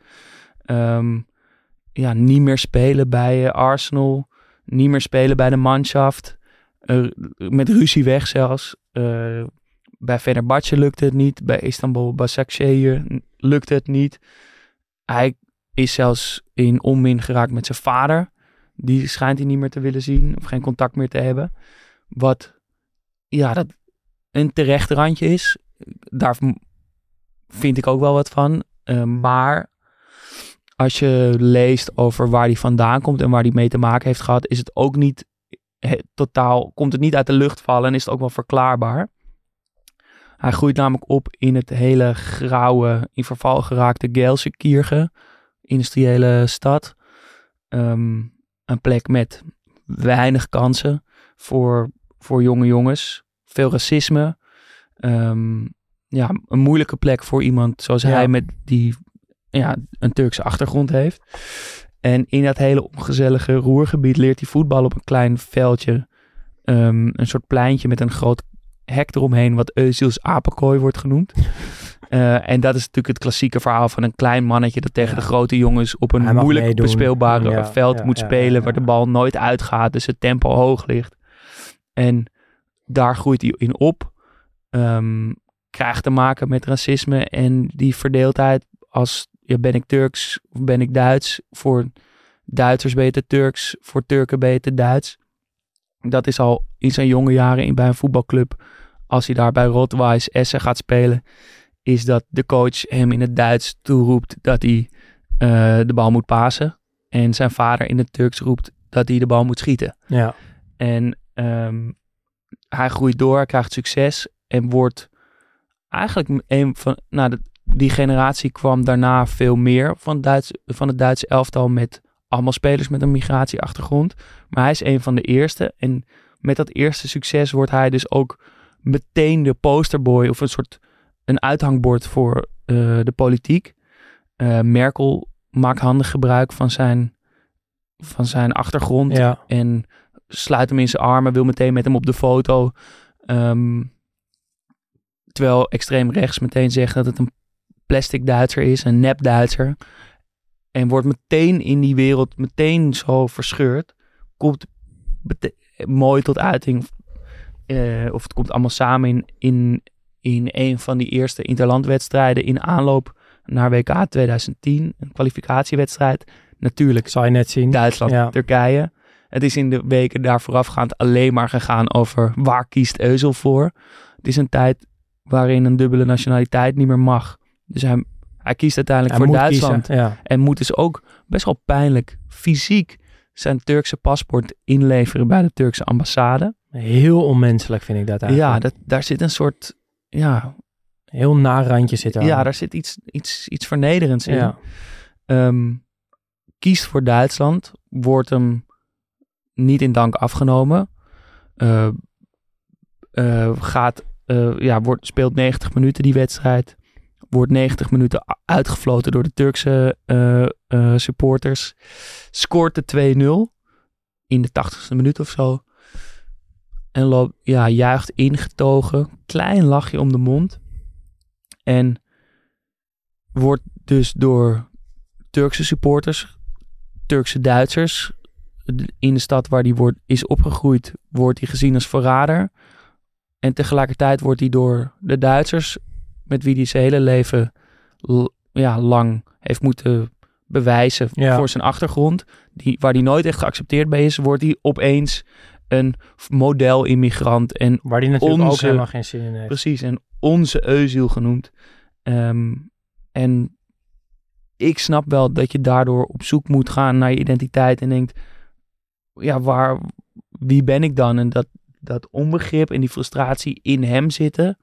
Ehm, ja, niet meer spelen bij eh, Arsenal. Niet meer spelen bij de Mannschaft. Eh, met ruzie weg zelfs. Eh, bij Fenerbahce lukte het niet. Bij Istanbul Başakşehir lukte het niet. Hij is zelfs in onmin geraakt met zijn vader. Die schijnt hij niet meer te willen zien. Of geen contact meer te hebben. Wat, ja, dat een terecht randje is. Daar vind ik ook wel wat van. Eh, maar als je leest over waar hij vandaan komt en waar hij mee te maken heeft gehad, is het ook niet he- totaal, komt het niet uit de lucht vallen en is het ook wel verklaarbaar. Hij groeit namelijk op in het hele grauwe, in verval geraakte Gelsenkirchen, industriële stad. Ehm, een plek met weinig kansen voor, voor jonge jongens. Veel racisme. Ehm, ja, een moeilijke plek voor iemand zoals Ja. hij met die ja, een Turkse achtergrond heeft. En in dat hele ongezellige roergebied leert hij voetbal op een klein veldje. Ehm, een soort pleintje met een groot hek eromheen, wat Eusiels apenkooi wordt genoemd. Eh, en dat is natuurlijk het klassieke verhaal van een klein mannetje dat tegen Ja. de grote jongens op een moeilijk meedoen. bespeelbare Ja, veld ja, moet spelen, waar de bal nooit uitgaat, dus het tempo hoog ligt. En daar groeit hij in op. Ehm, krijgt te maken met racisme en die verdeeldheid als ja, ben ik Turks of ben ik Duits? Voor Duitsers ben je te Turks, voor Turken ben je te Duits. Dat is al in zijn jonge jaren in, bij een voetbalclub. Als hij daar bij Rotweiss Essen gaat spelen, is dat de coach hem in het Duits toeroept dat hij eh, de bal moet pasen. En zijn vader in het Turks roept dat hij de bal moet schieten. Ja. En ehm, hij groeit door, krijgt succes en wordt eigenlijk een van, nou, de- die generatie kwam daarna veel meer van, Duits, van het Duitse elftal met allemaal spelers met een migratieachtergrond. Maar hij is een van de eerste. En met dat eerste succes wordt hij dus ook meteen de posterboy of een soort een uithangbord voor eh, de politiek. Eh, Merkel maakt handig gebruik van zijn, van zijn achtergrond Ja. en sluit hem in zijn armen, wil meteen met hem op de foto. Ehm, terwijl extreem rechts meteen zegt dat het een plastic Duitser is, een nep Duitser. En wordt meteen in die wereld meteen zo verscheurd. Komt mooi tot uiting. eh, of het komt allemaal samen in, in, in een van die eerste interlandwedstrijden in aanloop naar WK 2010. Een kwalificatiewedstrijd. Natuurlijk Zal je net zien. Duitsland, Ja. Turkije. Het is in de weken daar voorafgaand alleen maar gegaan over waar kiest Euzel voor. Het is een tijd waarin een dubbele nationaliteit niet meer mag. Dus hij, hij kiest uiteindelijk Hij voor Duitsland. kiezen, Ja. En moet dus ook best wel pijnlijk fysiek zijn Turkse paspoort inleveren bij de Turkse ambassade. Heel onmenselijk vind ik dat eigenlijk. Ja, dat, daar zit een soort ja, Heel naar randje zit er Ja, daar zit iets, iets, iets vernederends in. Ja. Ehm, kiest voor Duitsland, wordt hem niet in dank afgenomen. Eh, eh, gaat, eh, ja, wordt, speelt 90 minuten die wedstrijd. Wordt 90 minuten uitgefloten door de Turkse eh, eh, supporters. Scoort de 2-0 in de 80ste minuut of zo. En loopt, ja, juicht ingetogen. Klein lachje om de mond. En wordt dus door Turkse supporters, Turkse Duitsers, in de stad waar hij wordt, is opgegroeid, wordt hij gezien als verrader. En tegelijkertijd wordt hij door de Duitsers, met wie hij zijn hele leven ja, lang heeft moeten bewijzen Ja. voor zijn achtergrond, die, waar hij nooit echt geaccepteerd bij is, wordt hij opeens een model-immigrant en Waar die natuurlijk ook helemaal geen zin in heeft. Precies, en onze Euziel genoemd. Ehm, en ik snap wel dat je daardoor op zoek moet gaan naar je identiteit en denkt, ja, waar, wie ben ik dan? En dat, dat onbegrip en die frustratie in hem zitten,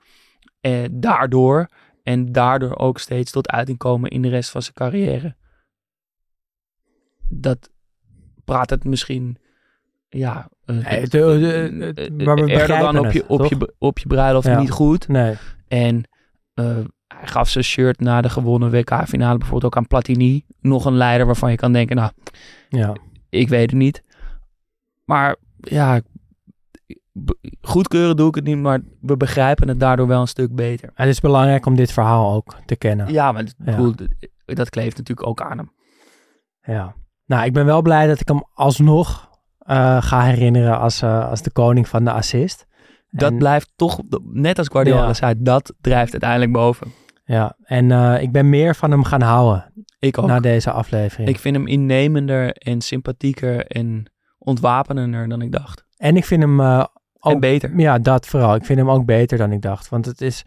eh, daardoor en daardoor ook steeds tot uiting komen in de rest van zijn carrière. Dat praat het misschien, ja, Nee, het- het- maar we Erdogan op je, op, je, op je bruiloft Ja. niet goed. Nee. En eh, hij gaf zijn shirt na de gewonnen WK-finale bijvoorbeeld ook aan Platini. Nog een leider waarvan je kan denken, nou, Ja. ik weet het niet. Maar ja, goedkeuren doe ik het niet, maar we begrijpen het daardoor wel een stuk beter. Het is belangrijk om dit verhaal ook te kennen. Ja, maar dat, Ja. bedoel, dat- dat kleeft natuurlijk ook aan hem. Ja. Nou, ik ben wel blij dat ik hem alsnog eh, ga herinneren als, eh, als de koning van de assist. Dat En- blijft toch, net als Guardiola Ja. zei, dat drijft uiteindelijk boven. Ja, en eh, ik ben meer van hem gaan houden Ik ook. na deze aflevering. Ik vind hem innemender en sympathieker en ontwapenender dan ik dacht. En ik vind hem eh, En ook beter. Ja, dat vooral. Ik vind hem ook beter dan ik dacht. Want het is,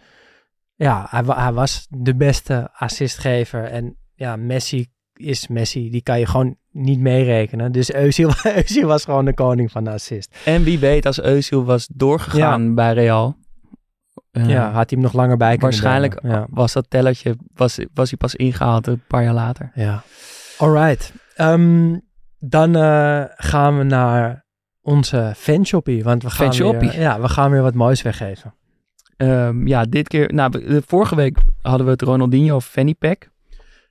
ja, hij, hij was de beste assistgever. En ja, Messi is Messi. Die kan je gewoon niet meerekenen. Dus Özil was gewoon de koning van de assist. En wie weet, als Özil was doorgegaan bij Real, eh, ja, had hij hem nog langer bij kunnen waarschijnlijk. Ja. was dat tellertje was, was hij pas ingehaald een paar jaar later. Ja. Alright. Ehm, dan eh, gaan we naar onze fanshoppie. Want we gaan, weer, ja, we gaan weer wat moois weggeven. Ehm, ja, dit keer, nou, de vorige week hadden we het Ronaldinho Fanny Pack.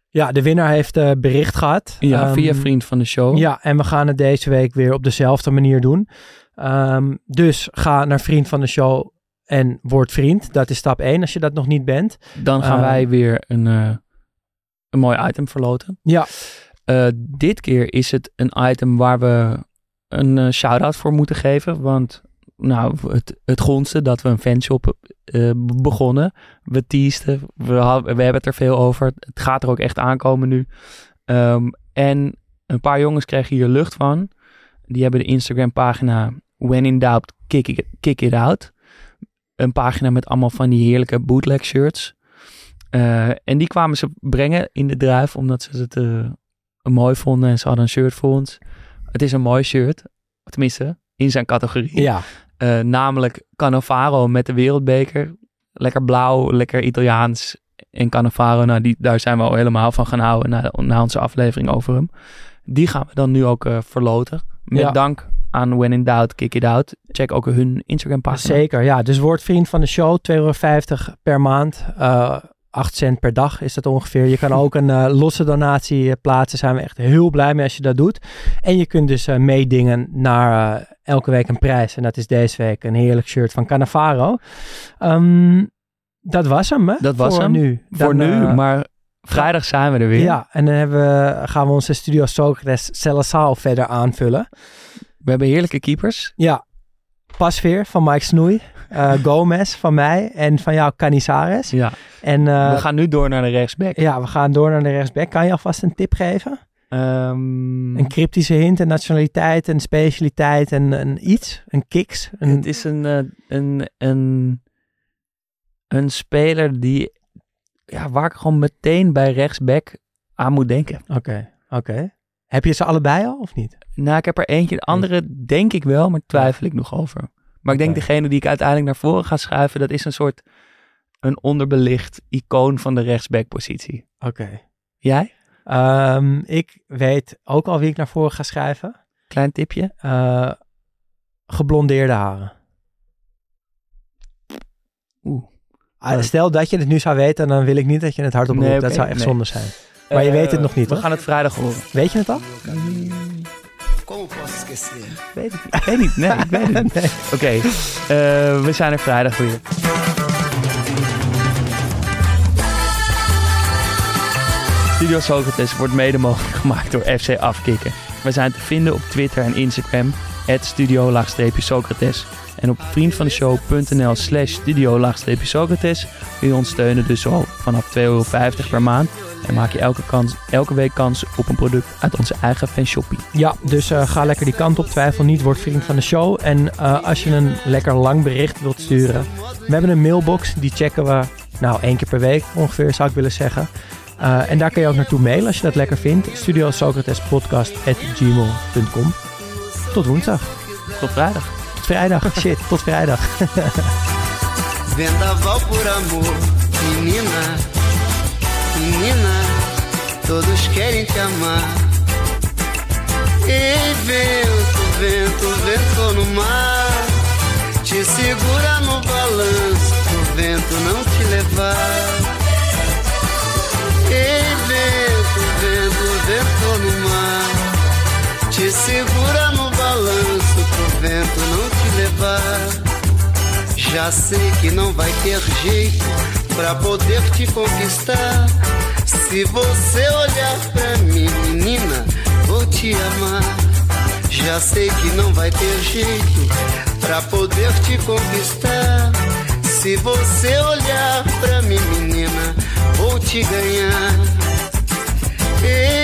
Ja, de winnaar heeft eh, bericht gehad. Ja, Ehm, via vriend van de show. Ja, en we gaan het deze week weer op dezelfde manier doen. Ehm, dus ga naar vriend van de show en word vriend. Dat is stap 1 als je dat nog niet bent. Dan gaan wij weer een, eh, een mooi item verloten. Ja. Eh, dit keer is het een item waar we een eh, shout-out voor moeten geven. Want nou, het, het dat we een fanshop b- begonnen. We teasten, we, we hebben het er veel over. Het gaat er ook echt aankomen nu. Ehm, en een paar jongens kregen hier lucht van. Die hebben de Instagram pagina When in Doubt, Kick It, It Out. Een pagina met allemaal van die heerlijke bootleg shirts. Eh, en die kwamen ze brengen in de druif omdat ze het mooi vonden en ze hadden een shirt voor ons. Het is een mooi shirt, tenminste in zijn categorie. Ja, Eh, namelijk Cannavaro met de wereldbeker. Lekker blauw, lekker Italiaans. En Cannavaro, nou, die, daar zijn we al helemaal van gaan houden na, na onze aflevering over hem. Die gaan we dan nu ook eh, verloten. Met Ja. dank aan When in Doubt, Kick It Out. Check ook hun Instagram pagina. zeker. Ja, dus word vriend van de show. 2,50 euro per maand. eh 8 cent per dag is dat ongeveer. Je kan ook een eh, losse donatie eh, plaatsen. Zijn we echt heel blij mee als je dat doet. En je kunt dus eh, meedingen naar elke week een prijs. En dat is deze week een heerlijk shirt van Cannavaro. Ehm, dat was hem, hè? Dat was Voor hem. nu. Voor nu, maar vrijdag zijn we er weer. Ja, en dan hebben we, gaan we onze Studio Socrates Celsaal verder aanvullen. We hebben heerlijke keepers. Ja, Pasveer van Mike Snoei. Gomez van mij en van jou Canizares. Ja. En eh, we gaan nu door naar de rechtsback. ja, we gaan door naar de rechtsback. Kan je alvast een tip geven? Ehm, Een cryptische hint, een nationaliteit, een specialiteit, een, een iets, een kiks. Een, Het is een, eh, een, een, een speler die, ja, waar ik gewoon meteen bij rechtsback aan moet denken. Oké, oké. Heb je ze allebei al of niet? Nou, ik heb er eentje, de andere denk ik wel, maar twijfel ik nog over. Maar ik denk degene die ik uiteindelijk naar voren ga schuiven, dat is een soort een onderbelicht icoon van de rechtsbackpositie. Oké. Jij? Ehm, ik weet ook al wie ik naar voren ga schrijven. Klein tipje. Eh, geblondeerde haren. Oeh. Ah, Stel dat je het nu zou weten, dan wil ik niet dat je het hardop roept. Nee, dat zou echt nee. zonde zijn. Maar je weet het nog niet, We hoor. gaan het vrijdag horen. Weet je het al? Como posso esquecer? Weet. Ik weet niet. Nee, ik weet het niet. Oké, eh, we zijn er vrijdag weer. Studio Socrates wordt mede mogelijk gemaakt door FC Afkikken. We zijn te vinden op Twitter en Instagram, studio-socrates. En op vriendvandeshow.nl slash studio-socrates kun je ons steunen dus al vanaf 2,50 euro per maand. En maak je elke, kans, elke week kans op een product uit onze eigen fanshoppie. Ja, dus eh, ga lekker die kant op. Twijfel niet, word vriend van de show. En eh, als je een lekker lang bericht wilt sturen. We hebben een mailbox, die checken we nou één keer per week ongeveer, zou ik willen zeggen. Eh, en daar kun je ook naartoe mailen als je dat lekker vindt. Studio Socrates Tot woensdag. Tot vrijdag. Tot vrijdag. Shit, tot vrijdag. Vendaval por amor, menina, menina, todos querem te amar. Ei, vento, vento, vento no mar, te segura no balanço, pro vento não te levar. Ei, vento, vento, vento no mar, te segura no balanço, pro vento não te levar. Já sei que não vai ter jeito pra poder te conquistar. Se você olhar pra mim, menina, vou te amar. Já sei que não vai ter jeito pra poder te conquistar. Se você olhar pra mim, menina, vou te ganhar. Ei,